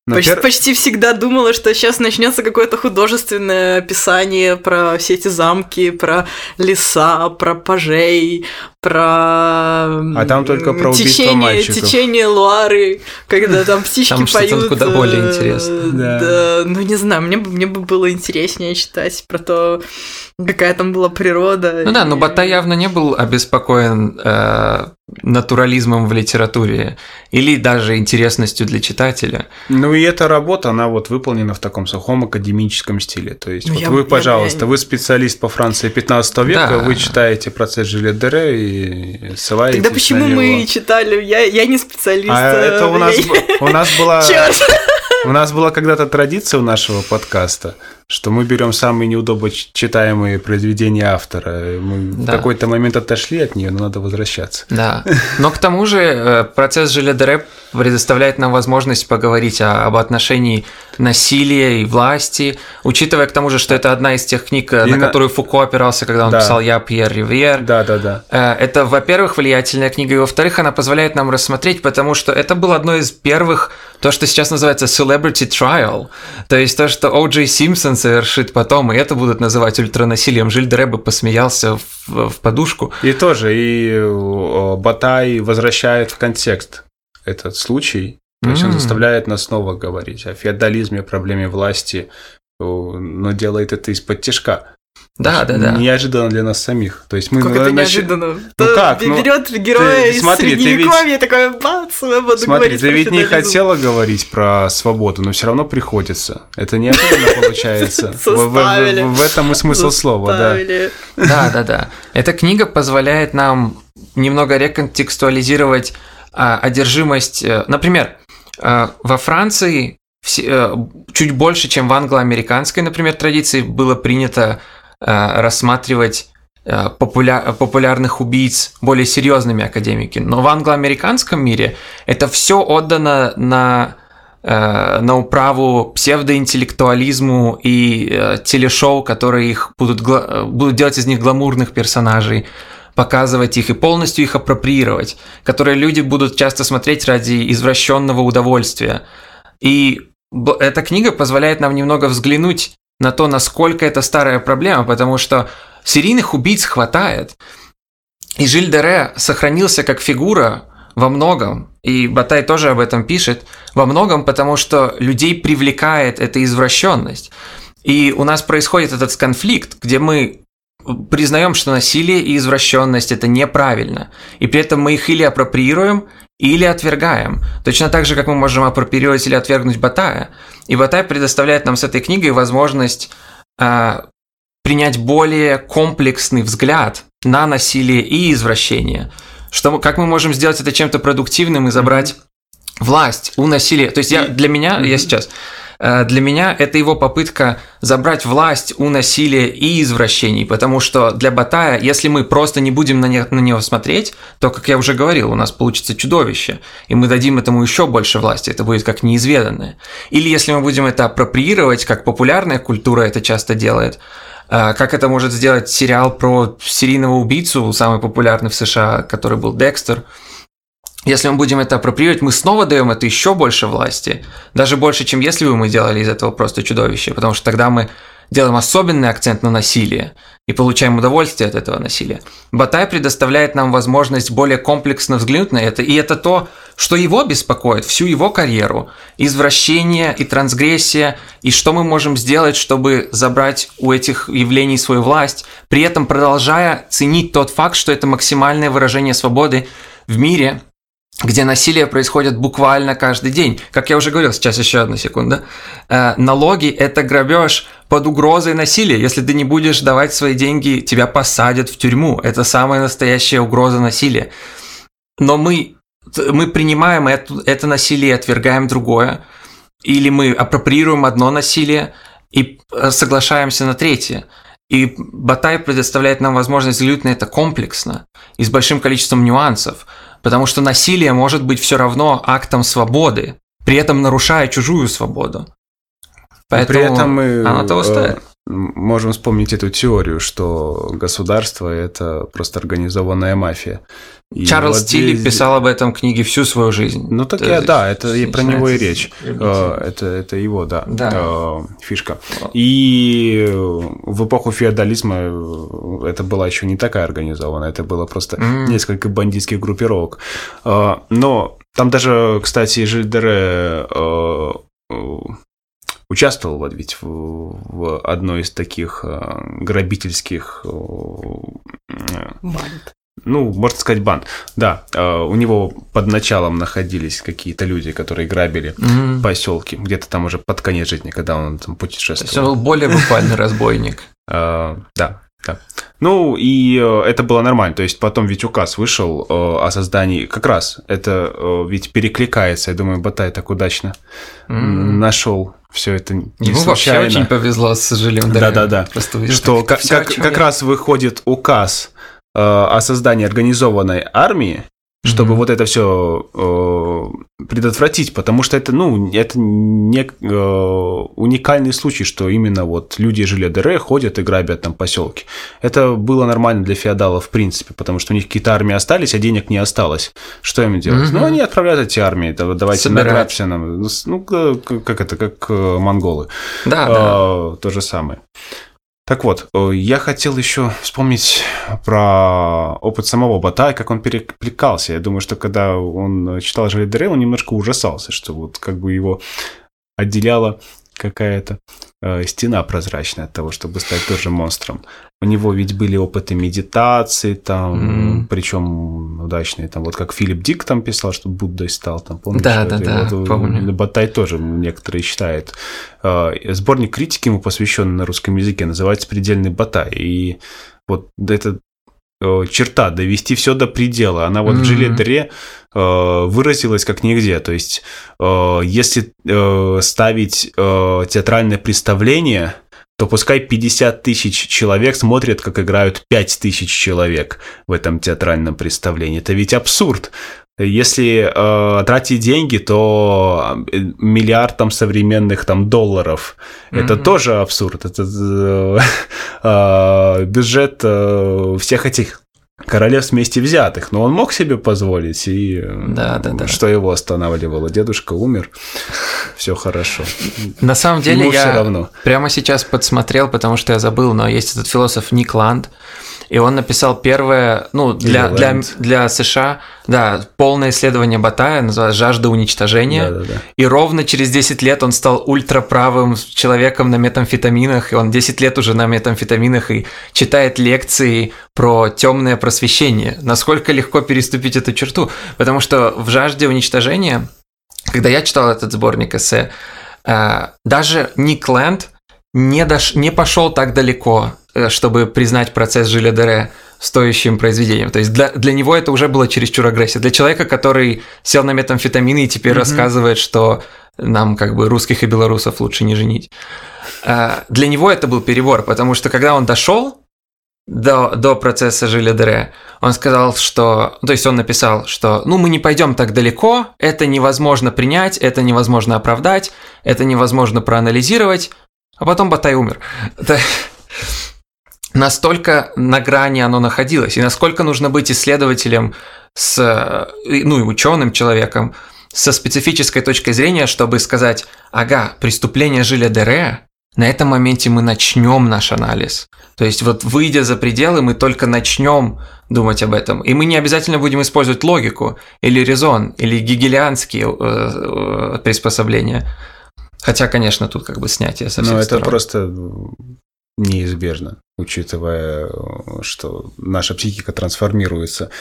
Но почти, пер- почти всегда думала, что сейчас начнется какое-то художественное описание про все эти замки, про леса, про пажей, про А там только про убийство течение, мальчиков. течение Луары, когда там птички Там поют. куда более э, интересно. Да. да, ну не знаю, мне бы мне бы было интереснее читать про то, какая там была природа. Ну да, но и- Батай явно не был обеспокоен э, натурализмом в литературе или даже интересностью для читателя. Ну и эта работа, она вот выполнена в таком сухом академическом стиле. То есть Ну, вот я- вы, я- пожалуйста, я- вы специалист по Франции 15 века, Да. вы читаете процесс Жиля Дере и ссылаетесь Тогда почему на мы него. читали? Я, я не специалист. А это у нас, у нас была... У нас была когда-то традиция у нашего подкаста, что мы берем самые неудобно читаемые произведения автора. Мы в Да. какой-то момент отошли от нее, но надо возвращаться. Да. Но к тому же э, процесс Жиля Дере предоставляет нам возможность поговорить о- об отношении насилия и власти, учитывая к тому же, что это одна из тех книг, э, И на на- которую Фуко опирался, когда он Да. писал «Я Пьер Ривьер». Да, да, да. Э, Это, во-первых, влиятельная книга, и во-вторых, она позволяет нам рассмотреть, потому что это было одно из первых, то, что сейчас называется celebrity trial, то есть то, что О. Джей Симпсон совершит потом, и это будут называть ультранасилием. Жиль бы посмеялся в, в подушку. И тоже, и э, Батай возвращает в контекст этот случай. То есть он заставляет нас снова говорить о феодализме, проблеме власти, но делает это из-под тяжка. Да, да, да. Неожиданно для нас самих. То есть мы как это неожиданно? Ну как? Ну, берет героя ты из смотри, ты средневековья, такой бац, свобода Смотри, говорить ты ведь не хотела говорить про свободу, но все равно приходится. Это неожиданно получается. В- этом и смысл слова, да. Да, да, да. Эта книга позволяет нам немного реконтекстуализировать а, одержимость. э, Например, э, во Франции э, чуть больше, чем в англо-американской, например, традиции было принято рассматривать э, популя- популярных убийц более серьезными академиками. Но в англо-американском мире это все отдано на э, на управу псевдоинтеллектуализму и э, телешоу, которые их будут, э, будут делать из них гламурных персонажей, показывать их и полностью их апроприировать, которые люди будут часто смотреть ради извращенного удовольствия. И эта книга позволяет нам немного взглянуть на то, насколько это старая проблема, потому что серийных убийц хватает. И Жиль Дере сохранился как фигура во многом, и Батай тоже об этом пишет, во многом потому, что людей привлекает эта извращенность. И у нас происходит этот конфликт, где мы признаем, что насилие и извращенность это неправильно, и при этом мы их или апроприируем, или отвергаем. Точно так же, как мы можем апроприировать или отвергнуть Батая. И Батай предоставляет нам с этой книгой возможность а, принять более комплексный взгляд на насилие и извращение. Что, как мы можем сделать это чем-то продуктивным и забрать власть у насилия. То есть я, для меня, я сейчас, э, для меня это его попытка забрать власть у насилия и извращений, потому что для Батая, если мы просто не будем на, не- на него смотреть, то, как я уже говорил, у нас получится чудовище, и мы дадим этому еще больше власти, это будет как неизведанное. Или если мы будем это апроприировать, как популярная культура это часто делает, а, Как это может сделать сериал про серийного убийцу, самый популярный в США, который был Декстер. Если мы будем это апроприировать, мы снова даем это еще больше власти. Даже больше, чем если бы мы делали из этого просто чудовище. Потому что тогда мы делаем особенный акцент на насилие и получаем удовольствие от этого насилия. Батай предоставляет нам возможность более комплексно взглянуть на это, и это то, что его беспокоит всю его карьеру. Извращение и трансгрессия, и что мы можем сделать, чтобы забрать у этих явлений свою власть, при этом продолжая ценить тот факт, что это максимальное выражение свободы в мире, где насилие происходит буквально каждый день. Как я уже говорил, сейчас еще одна секунда. Э, налоги – это грабеж под угрозой насилия. Если ты не будешь давать свои деньги, тебя посадят в тюрьму. Это самая настоящая угроза насилия. Но мы, мы принимаем это, это насилие отвергаем другое. Или мы апроприируем одно насилие и э, соглашаемся на третье. И Батай предоставляет нам возможность взглянуть на это комплексно и с большим количеством нюансов, потому что насилие может быть все равно актом свободы, при этом нарушая чужую свободу. Поэтому При этом мы оно того стоит. Можем вспомнить эту теорию, что государство это просто организованная мафия. И Чарльз вот Тилли здесь- писал об этом книге всю свою жизнь. Ну так я, да, это и про него и речь. Э, Это, это его, да, Да. э, фишка. И в эпоху феодализма э, это была еще не такая организованная, это было просто М. несколько бандитских группировок. Но там даже, кстати, Жильдере участвовал вот ведь в, в одной из таких э, грабительских, э, Банд. ну, можно сказать, банд. Да, э, у него под началом находились какие-то люди, которые грабили М. поселки, где-то там уже под конец жизни, когда он там То есть он путешествовал. был более буквальный разбойник. Да, да. Ну, и э, это было нормально. То есть потом ведь указ вышел э, о создании... Как раз это э, ведь перекликается. Я думаю, Батай так удачно М. нашел все это не Ему вообще очень повезло с Жилем. Да-да-да. Просто увидел, что как, как, как я. раз выходит указ о создании организованной армии, чтобы Мгм. вот это все предотвратить, потому что это, ну, это не э, уникальный случай, что именно вот люди жили ДР, ходят и грабят там поселки. Это было нормально для феодалов в принципе, потому что у них какие-то армии остались, а денег не осталось. Что им делать? Мгм. Ну, они отправляют эти армии, да, давайте Собирать. награбься нам. Ну, Ну, как это, как э, монголы. Да, да. А, то же самое. Так вот, э, я хотел еще вспомнить про опыт самого Батая, как он перекликался. Я думаю, что когда он читал Желедере, он немножко ужасался, что вот как бы его отделяло какая-то э, стена прозрачная от того, чтобы стать тоже монстром. У него ведь были опыты медитации, там, mm. причем удачные, там, вот как Филипп Дик там писал, что Буддой стал, там, помнишь? Да, да, да, вот, помню. Батай тоже некоторые считают. Э, сборник критики ему посвященный на русском языке называется «Предельный Батай», и вот это Э, черта, довести все до предела. Она вот mm-hmm. в Жиле Дре э, выразилась как нигде. То есть, э, если э, ставить э, театральное представление, то пускай 50 тысяч человек смотрят, как играют 5 тысяч человек в этом театральном представлении. Это ведь абсурд. Если э, тратить деньги, то э, миллиард там современных там долларов, mm-hmm. это тоже абсурд. Это э, э, бюджет э, всех этих королевств вместе взятых, но он мог себе позволить, и да, да, да. что его останавливало? Дедушка умер, все хорошо. На самом деле Ему я равно. прямо сейчас подсмотрел, потому что я забыл, но есть этот философ Ник Ланд, и он написал первое, ну, для, для, для США, да, полное исследование Батая, называется «Жажда уничтожения». Да, да, да. И ровно через 10 лет он стал ультраправым человеком на метамфетаминах, и он 10 лет уже на метамфетаминах и читает лекции про темное просвещение. Насколько легко переступить эту черту? Потому что в «Жажде уничтожения», когда я читал этот сборник эссе, э, даже Ник Лэнд не, дош... не пошел так далеко Э, чтобы признать процесс Жиля Дере стоящим произведением. То есть для, для него это уже было чересчур агрессия. Для человека, который сел на метамфетамины и теперь mm-hmm. рассказывает, что нам как бы русских и белорусов лучше не женить. Э, для него это был перебор, потому что когда он дошел до, до процесса Жиля Дере, он сказал, что... То есть он написал, что ну мы не пойдем так далеко, это невозможно принять, это невозможно оправдать, это невозможно проанализировать, а потом Батай умер. Настолько на грани оно находилось, и насколько нужно быть исследователем с, ну и ученым человеком со специфической точкой зрения, чтобы сказать, ага, преступление Жиля Дере, на этом моменте мы начнем наш анализ. То есть вот выйдя за пределы, мы только начнем думать об этом. И мы не обязательно будем использовать логику или резон, или гегелианские э, э, приспособления. Хотя, конечно, тут как бы снятие со всех Но сторон. это просто неизбежно, учитывая, что наша психика трансформируется.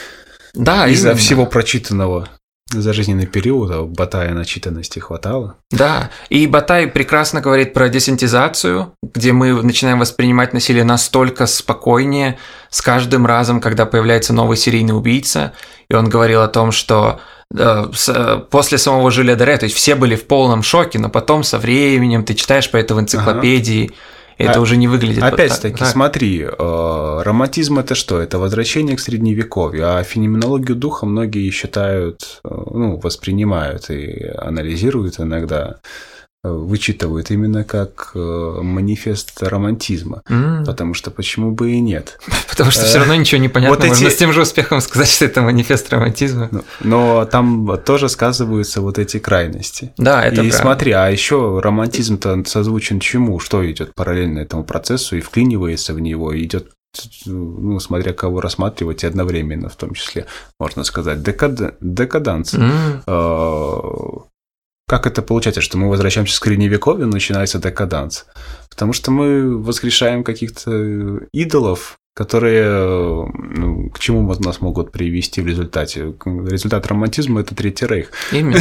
Да, из-за всего прочитанного за жизненный период, а Батая начитанности хватало. Да, и Батай прекрасно говорит про десентизацию, где мы начинаем воспринимать насилие настолько спокойнее с каждым разом, когда появляется новый серийный убийца, и он говорил о том, что э, после самого Жиля Дере, то есть все были в полном шоке, но потом со временем ты читаешь по это в энциклопедии, ага это а, уже не выглядит Опять-таки, вот смотри, э, романтизм это что? Это возвращение к средневековью, а феноменологию духа многие считают, э, ну, воспринимают и анализируют иногда вычитывают именно как э, манифест романтизма. Mm. Потому что почему бы и нет? Потому что все равно ничего не понятно. Вот Можно эти... с тем же успехом сказать, что это манифест романтизма. Но, но там тоже сказываются вот эти крайности. Да, это И правда. смотри, а еще романтизм-то созвучен чему? Что идет параллельно этому процессу и вклинивается в него, идет ну, смотря кого рассматривать, и одновременно в том числе, можно сказать, декад... декаданс. Mm. Как это получается, что мы возвращаемся к средневековью, начинается декаданс? Потому что мы воскрешаем каких-то идолов, которые ну, к чему нас могут привести в результате. Результат романтизма – это Третий Рейх. Именно.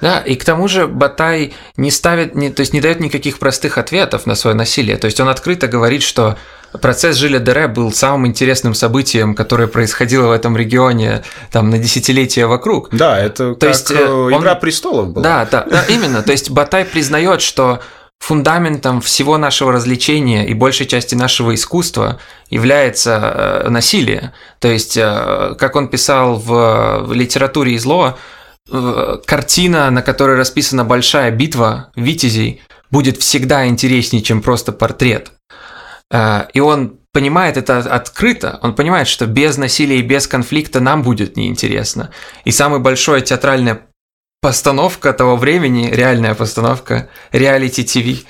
Да, и к тому же Батай не ставит, не, то есть не дает никаких простых ответов на свое насилие. То есть он открыто говорит, что процесс Жиля Дере был самым интересным событием, которое происходило в этом регионе там на десятилетия вокруг. Да, это то как есть, э, Игра он... престолов была. Да, да, да, именно. То есть Батай признает, что фундаментом всего нашего развлечения и большей части нашего искусства является э, насилие. То есть, э, как он писал в литературе и зло, Э, картина, на которой расписана большая битва витязей, будет всегда интереснее, чем просто портрет. И он понимает это открыто, он понимает, что без насилия и без конфликта нам будет неинтересно. И самая большая театральная постановка того времени, реальная постановка, реалити ТВ,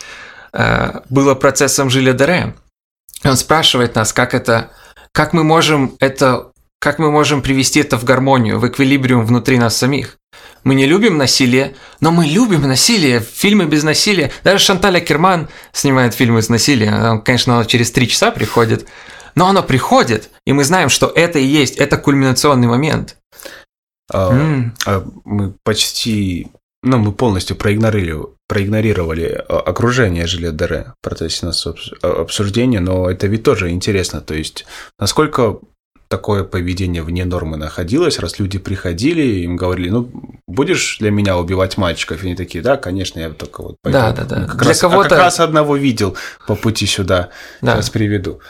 э, было процессом Жиля Дере. Он спрашивает нас, как это, как мы можем это как мы можем привести это в гармонию, в эквилибриум внутри нас самих. Мы не любим насилие, но мы любим насилие, фильмы без насилия. Даже Шанталя Керман снимает фильмы с насилием. Конечно, она через три часа приходит, но оно приходит, и мы знаем, что это и есть, это кульминационный момент. А, а мы почти, ну, мы полностью проигнорировали, проигнорировали а, окружение Жилет Дере в процессе нас обсуждения, но это ведь тоже интересно. То есть, насколько такое поведение вне нормы находилось, раз люди приходили, им говорили, ну, будешь для меня убивать мальчиков? И они такие, да, конечно, я только вот пойду. Да, да, да. Как, для раз, кого-то... а как раз одного видел по пути сюда, да. сейчас приведу.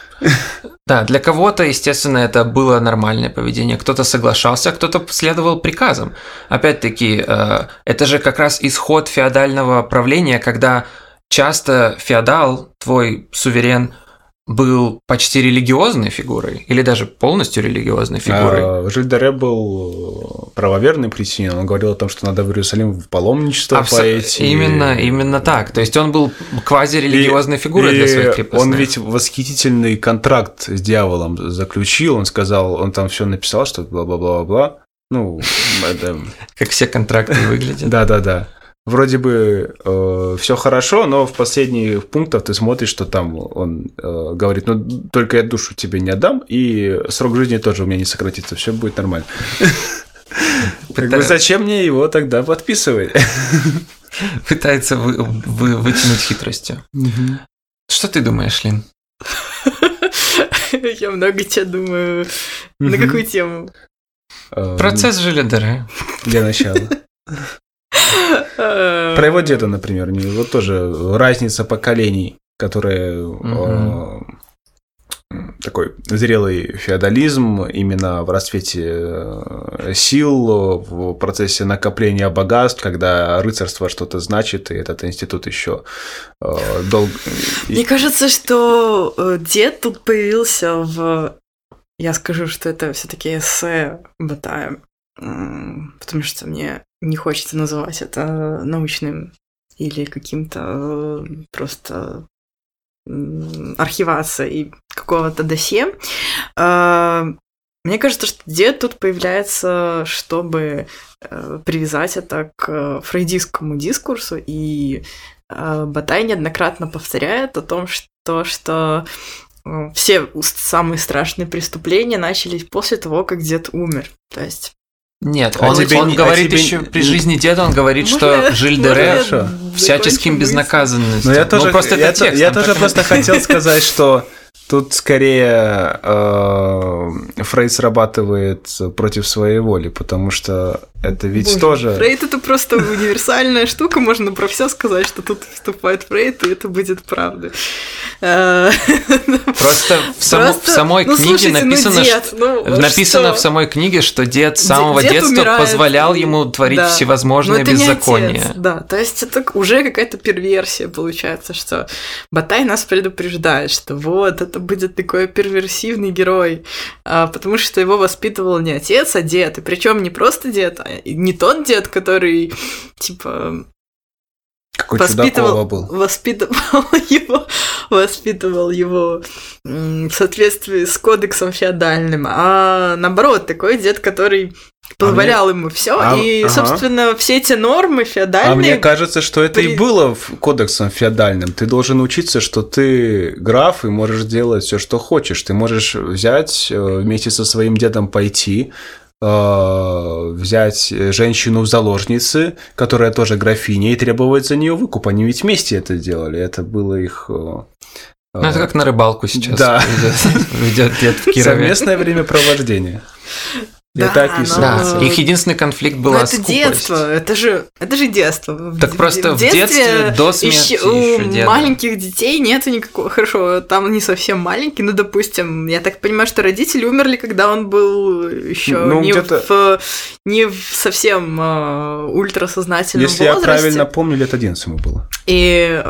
Да, для кого-то, естественно, это было нормальное поведение. Кто-то соглашался, а кто-то следовал приказам. Опять-таки, э, это же как раз исход феодального правления, когда часто феодал, твой суверен, был почти религиозной фигурой или даже полностью религиозной фигурой. А, Жильдере был правоверный христианин, он говорил о том, что надо в Иерусалим в паломничество Абсо... пойти. Именно, именно так. То есть он был квази-религиозной фигурой и для своих крепостных. Он ведь восхитительный контракт с дьяволом заключил, он сказал, он там все написал, что бла-бла-бла-бла. Ну, это... Как все контракты выглядят. Да-да-да вроде бы э, все хорошо, но в последних пунктах ты смотришь, что там он э, говорит, ну только я душу тебе не отдам, и срок жизни тоже у меня не сократится, все будет нормально. Как бы зачем мне его тогда подписывать? Пытается вы, вы, вытянуть хитростью. Что ты думаешь, Лин? Я много чего думаю. На какую тему? Э, Процесс Жиля Для начала. Про его деда, например, вот тоже разница поколений, которая такой зрелый феодализм именно в расцвете э, сил, в процессе накопления богатств, когда рыцарство что-то значит, и этот институт еще э, долго... Мне кажется, что э, дед тут появился в... Я скажу, что это все-таки эссе Батая, потому что мне не хочется называть это научным или каким-то э, просто архивацией какого-то досье. А, мне кажется, что дед тут появляется, чтобы э, привязать это к фрейдистскому дискурсу, и э, Батай неоднократно повторяет о том, что, что все самые страшные преступления начались после того, как дед умер. То есть нет, а он, тебе, он говорит а тебе... еще при жизни деда, он говорит, что Жильдере всяческим безнаказанностью. Но я ну, тоже, ну, просто я, текст, я тоже просто хотел сказать, что Тут скорее э, Фрейд срабатывает против своей воли, потому что это ведь Боже, тоже... Фрейд это просто универсальная штука, можно про все сказать, что тут вступает Фрейд, и это будет правда. Э, просто в, само, в самой ну, книге слушайте, написано, ну, дед, ну, написано что? в самой книге, что дед с самого дед детства умирает, позволял ему творить да. всевозможные беззакония. Да, то есть это уже какая-то перверсия получается, что Батай нас предупреждает, что вот это будет такой перверсивный герой, а, потому что его воспитывал не отец, а дед, и причем не просто дед, а не тот дед, который типа какой воспитывал, был. воспитывал его, воспитывал его в соответствии с кодексом феодальным, а наоборот такой дед, который позволял а ему все. А, и, ага. собственно, все эти нормы феодальные. А мне кажется, что это при... и было в кодексом феодальным. Ты должен учиться, что ты граф и можешь делать все, что хочешь. Ты можешь взять э, вместе со своим дедом пойти э, взять женщину в заложницы, которая тоже графиня, и требовать за нее выкуп. Они ведь вместе это делали. Это было их э, ну, это как на рыбалку сейчас. Да. Ведет дед в Кирове. Совместное времяпровождение. Да, так и но... Их единственный конфликт был это детство, это же, это же детство. Так просто в детстве, в детстве до смерти еще, у деда. маленьких детей нету никакого... Хорошо, там не совсем маленький, но, допустим, я так понимаю, что родители умерли, когда он был еще ну, не, в, не в совсем uh, ультрасознательном Если возрасте. я правильно помню, лет 11 ему было. И,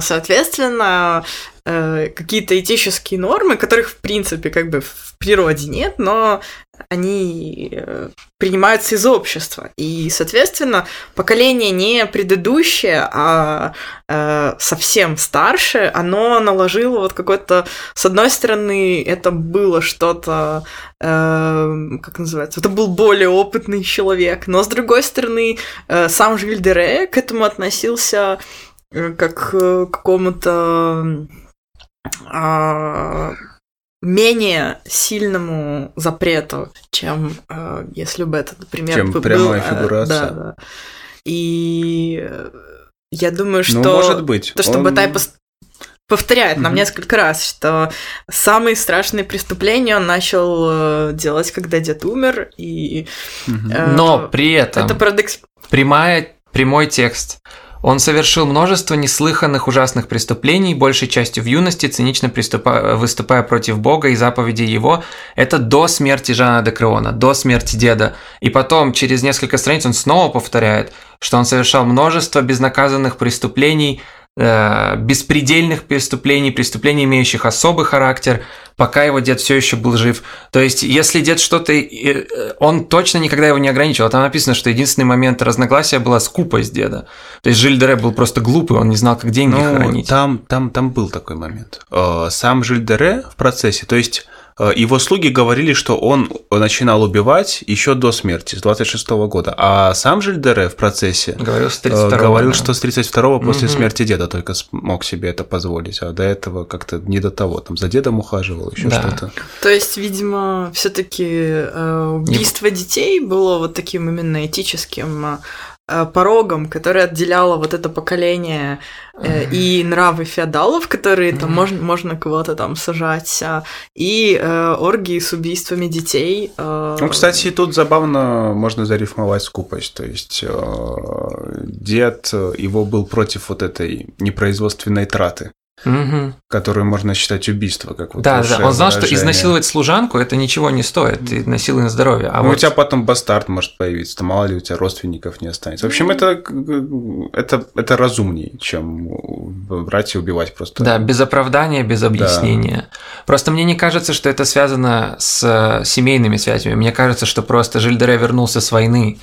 соответственно, э, какие-то этические нормы, которых, в принципе, как бы в природе нет, но они э, принимаются из общества. И, соответственно, поколение не предыдущее, а э, совсем старше, оно наложило вот какой-то... С одной стороны, это было что-то... Э, как называется? Это был более опытный человек, но, с другой стороны, э, сам Жиль Дере к этому относился э, как э, к какому-то... Э, менее сильному запрету, чем э, если бы это, например, чем был, прямая э, фигурация. Да, да. И э, я думаю, что ну, может быть. то, что Он... Батай пос- повторяет нам Мгм. несколько раз, что самые страшные преступления он начал э, делать, когда дед умер, и Мгм. э, Но при этом это парадокс. прямая, прямой текст. Он совершил множество неслыханных ужасных преступлений, большей частью в юности, цинично приступа- выступая против Бога и заповедей Его. Это до смерти Жана де Креона, до смерти деда. И потом, через несколько страниц, он снова повторяет, что он совершал множество безнаказанных преступлений, беспредельных преступлений, преступлений, имеющих особый характер, пока его дед все еще был жив. То есть, если дед что-то... э, Он точно никогда его не ограничивал. Там написано, что единственный момент разногласия была скупость деда. То есть, Жиль Дере был просто глупый, он не знал, как деньги Ну, хранить. там, там, там был такой момент. Э, Сам Жиль Дере в процессе, то есть э, его слуги говорили, что он начинал убивать еще до смерти, с 26 года, а сам Жиль Дере в процессе Говорил с э, 32 говорил, что с 32 после Мгм. смерти деда только смог себе это позволить, а до этого как-то не до того, там за дедом ухаживал, еще Да. что-то. То есть, видимо, все-таки убийство детей было вот таким именно этическим э, порогом, который отделяло вот это поколение э, и нравы феодалов, которые там можно, можно кого-то там сажать, а, и э, оргии с убийствами детей. э, Ну, кстати, тут забавно можно зарифмовать скупость. То есть э, дед э, его был против вот этой непроизводственной траты, Мгм. которую можно считать убийством, как вот Да, да, он знал, что выражение. изнасиловать служанку это ничего не стоит, и насилие здоровье. А ну, вот у тебя потом бастард может появиться, то мало ли у тебя родственников не останется. В общем, это, это, это разумнее, чем брать и убивать просто. Да, без оправдания, без объяснения. Просто мне не кажется, что это связано с э, семейными связями. Мне кажется, что просто Жильдере вернулся с войны,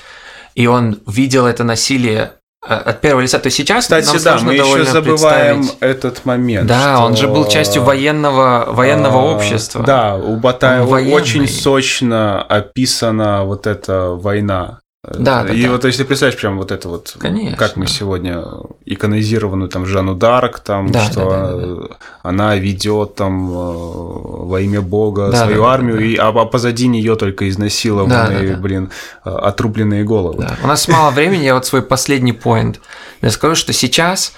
и он видел это насилие от первого лица. То есть сейчас Кстати, нам да, сложно мы еще забываем этот момент. Да, он же был что, частью военного, военного а, общества. Да, у Батаева очень сочно описана вот эта война. Да, да, И да. вот если представить прям вот это вот, Конечно. как мы сегодня иконизированную там Жанну Дарк, там, Да, что да, да, э, она ведет там э, во имя Бога Да, свою да, да, армию, да. И, а, а позади нее только изнасилованные, Да, да, да. блин, э, отрубленные головы. Да. У нас мало времени, я вот свой последний поинт. Я скажу, что сейчас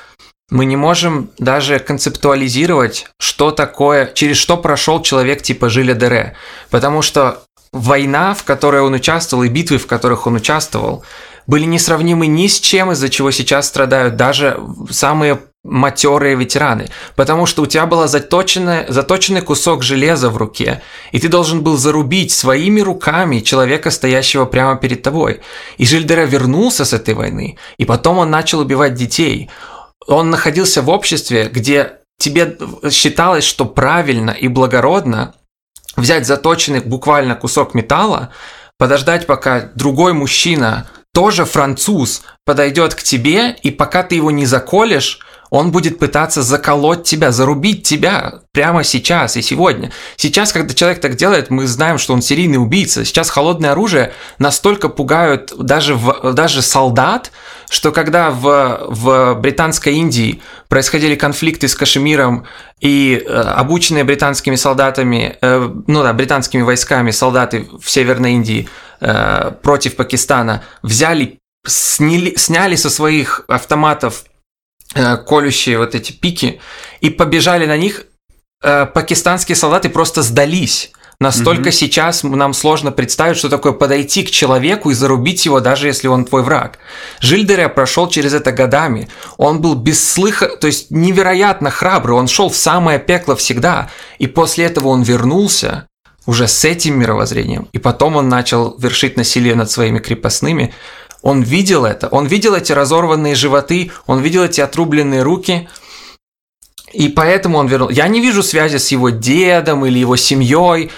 мы не можем даже концептуализировать, что такое, через что прошел человек типа Жиля Дере. Потому что война, в которой он участвовал, и битвы, в которых он участвовал, были несравнимы ни с чем, из-за чего сейчас страдают даже самые матерые ветераны. Потому что у тебя был заточенный, заточенный кусок железа в руке, и ты должен был зарубить своими руками человека, стоящего прямо перед тобой. И Жильдера вернулся с этой войны, и потом он начал убивать детей. Он находился в обществе, где тебе считалось, что правильно и благородно взять заточенный буквально кусок металла, подождать, пока другой мужчина, тоже француз, подойдет к тебе, и пока ты его не заколешь, он будет пытаться заколоть тебя, зарубить тебя прямо сейчас и сегодня. Сейчас, когда человек так делает, мы знаем, что он серийный убийца. Сейчас холодное оружие настолько пугают даже, в, даже солдат, что когда в, в британской Индии происходили конфликты с Кашемиром и э, обученные британскими солдатами, э, ну да, британскими войсками солдаты в Северной Индии э, против Пакистана взяли, сняли, сняли со своих автоматов колющие вот эти пики и побежали на них, э, пакистанские солдаты просто сдались. Настолько Мгм. сейчас нам сложно представить, что такое подойти к человеку и зарубить его, даже если он твой враг. Жильдере прошел через это годами. Он был без слыха, то есть невероятно храбрый. Он шел в самое пекло всегда. И после этого он вернулся уже с этим мировоззрением. И потом он начал вершить насилие над своими крепостными. Он видел это. Он видел эти разорванные животы, он видел эти отрубленные руки. И поэтому он вернул. Я не вижу связи с его дедом или его семьей.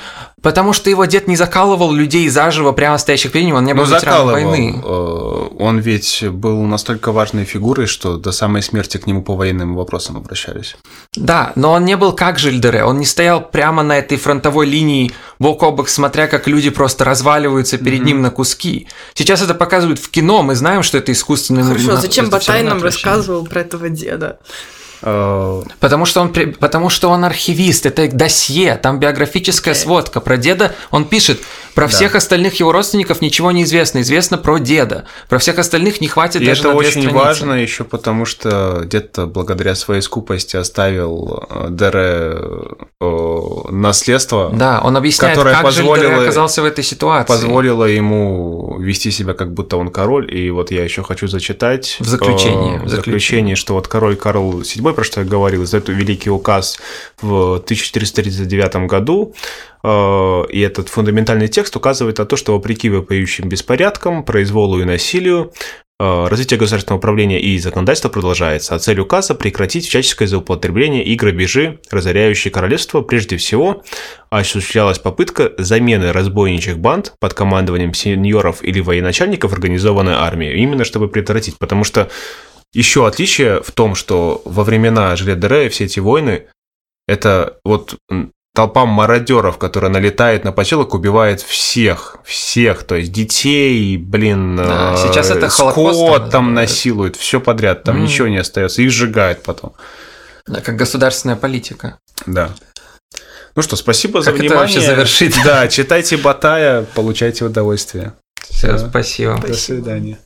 Потому что его дед не закалывал людей заживо прямо стоящих перед ним, он не был Ну, ветераном войны. Э, Он ведь был настолько важной фигурой, что до самой смерти к нему по военным вопросам обращались. Да, но он не был как Жильдере, он не стоял прямо на этой фронтовой линии бок о бок, смотря как люди просто разваливаются перед ним на куски. Сейчас это показывают в кино, мы знаем, что это искусственный... Хорошо, на- зачем Батай нам рассказывал про этого деда? Э, Потому что он, потому что он архивист, это досье, там биографическая Окей. сводка про деда. Он пишет, про Да. всех остальных его родственников ничего не известно, известно про деда. Про всех остальных не хватит И даже это на очень страницы. важно еще потому, что где-то благодаря своей скупости оставил э, Дере э, наследство, Да, он объясняет, Которое как позволило- оказался в этой ситуации. позволило ему вести себя как будто он король. И вот я еще хочу зачитать В заключение, э, в в заключение, что вот король Карл VII, про что я говорил, издает великий указ в 1439 году, э, и этот фундаментальный текст указывает на то, что вопреки вопиющим беспорядкам, произволу и насилию, э, развитие государственного управления и законодательства продолжается, а цель указа – прекратить всяческое злоупотребление и грабежи, разоряющие королевство. Прежде всего, осуществлялась попытка замены разбойничьих банд под командованием сеньоров или военачальников организованной армией, именно чтобы предотвратить, потому что еще отличие в том, что во времена Жилет-Дере все эти войны – это вот толпа мародеров, которая налетает на поселок, убивает всех, всех, то есть детей, блин, Да, э, сейчас это Холокост скот там называют. насилуют, все подряд, там М. ничего не остается, их сжигают потом. Да, Как государственная политика. Да. Ну что, спасибо за Как это внимание. вообще завершить? Да, читайте Батая, получайте удовольствие. Все, Да. спасибо. До свидания.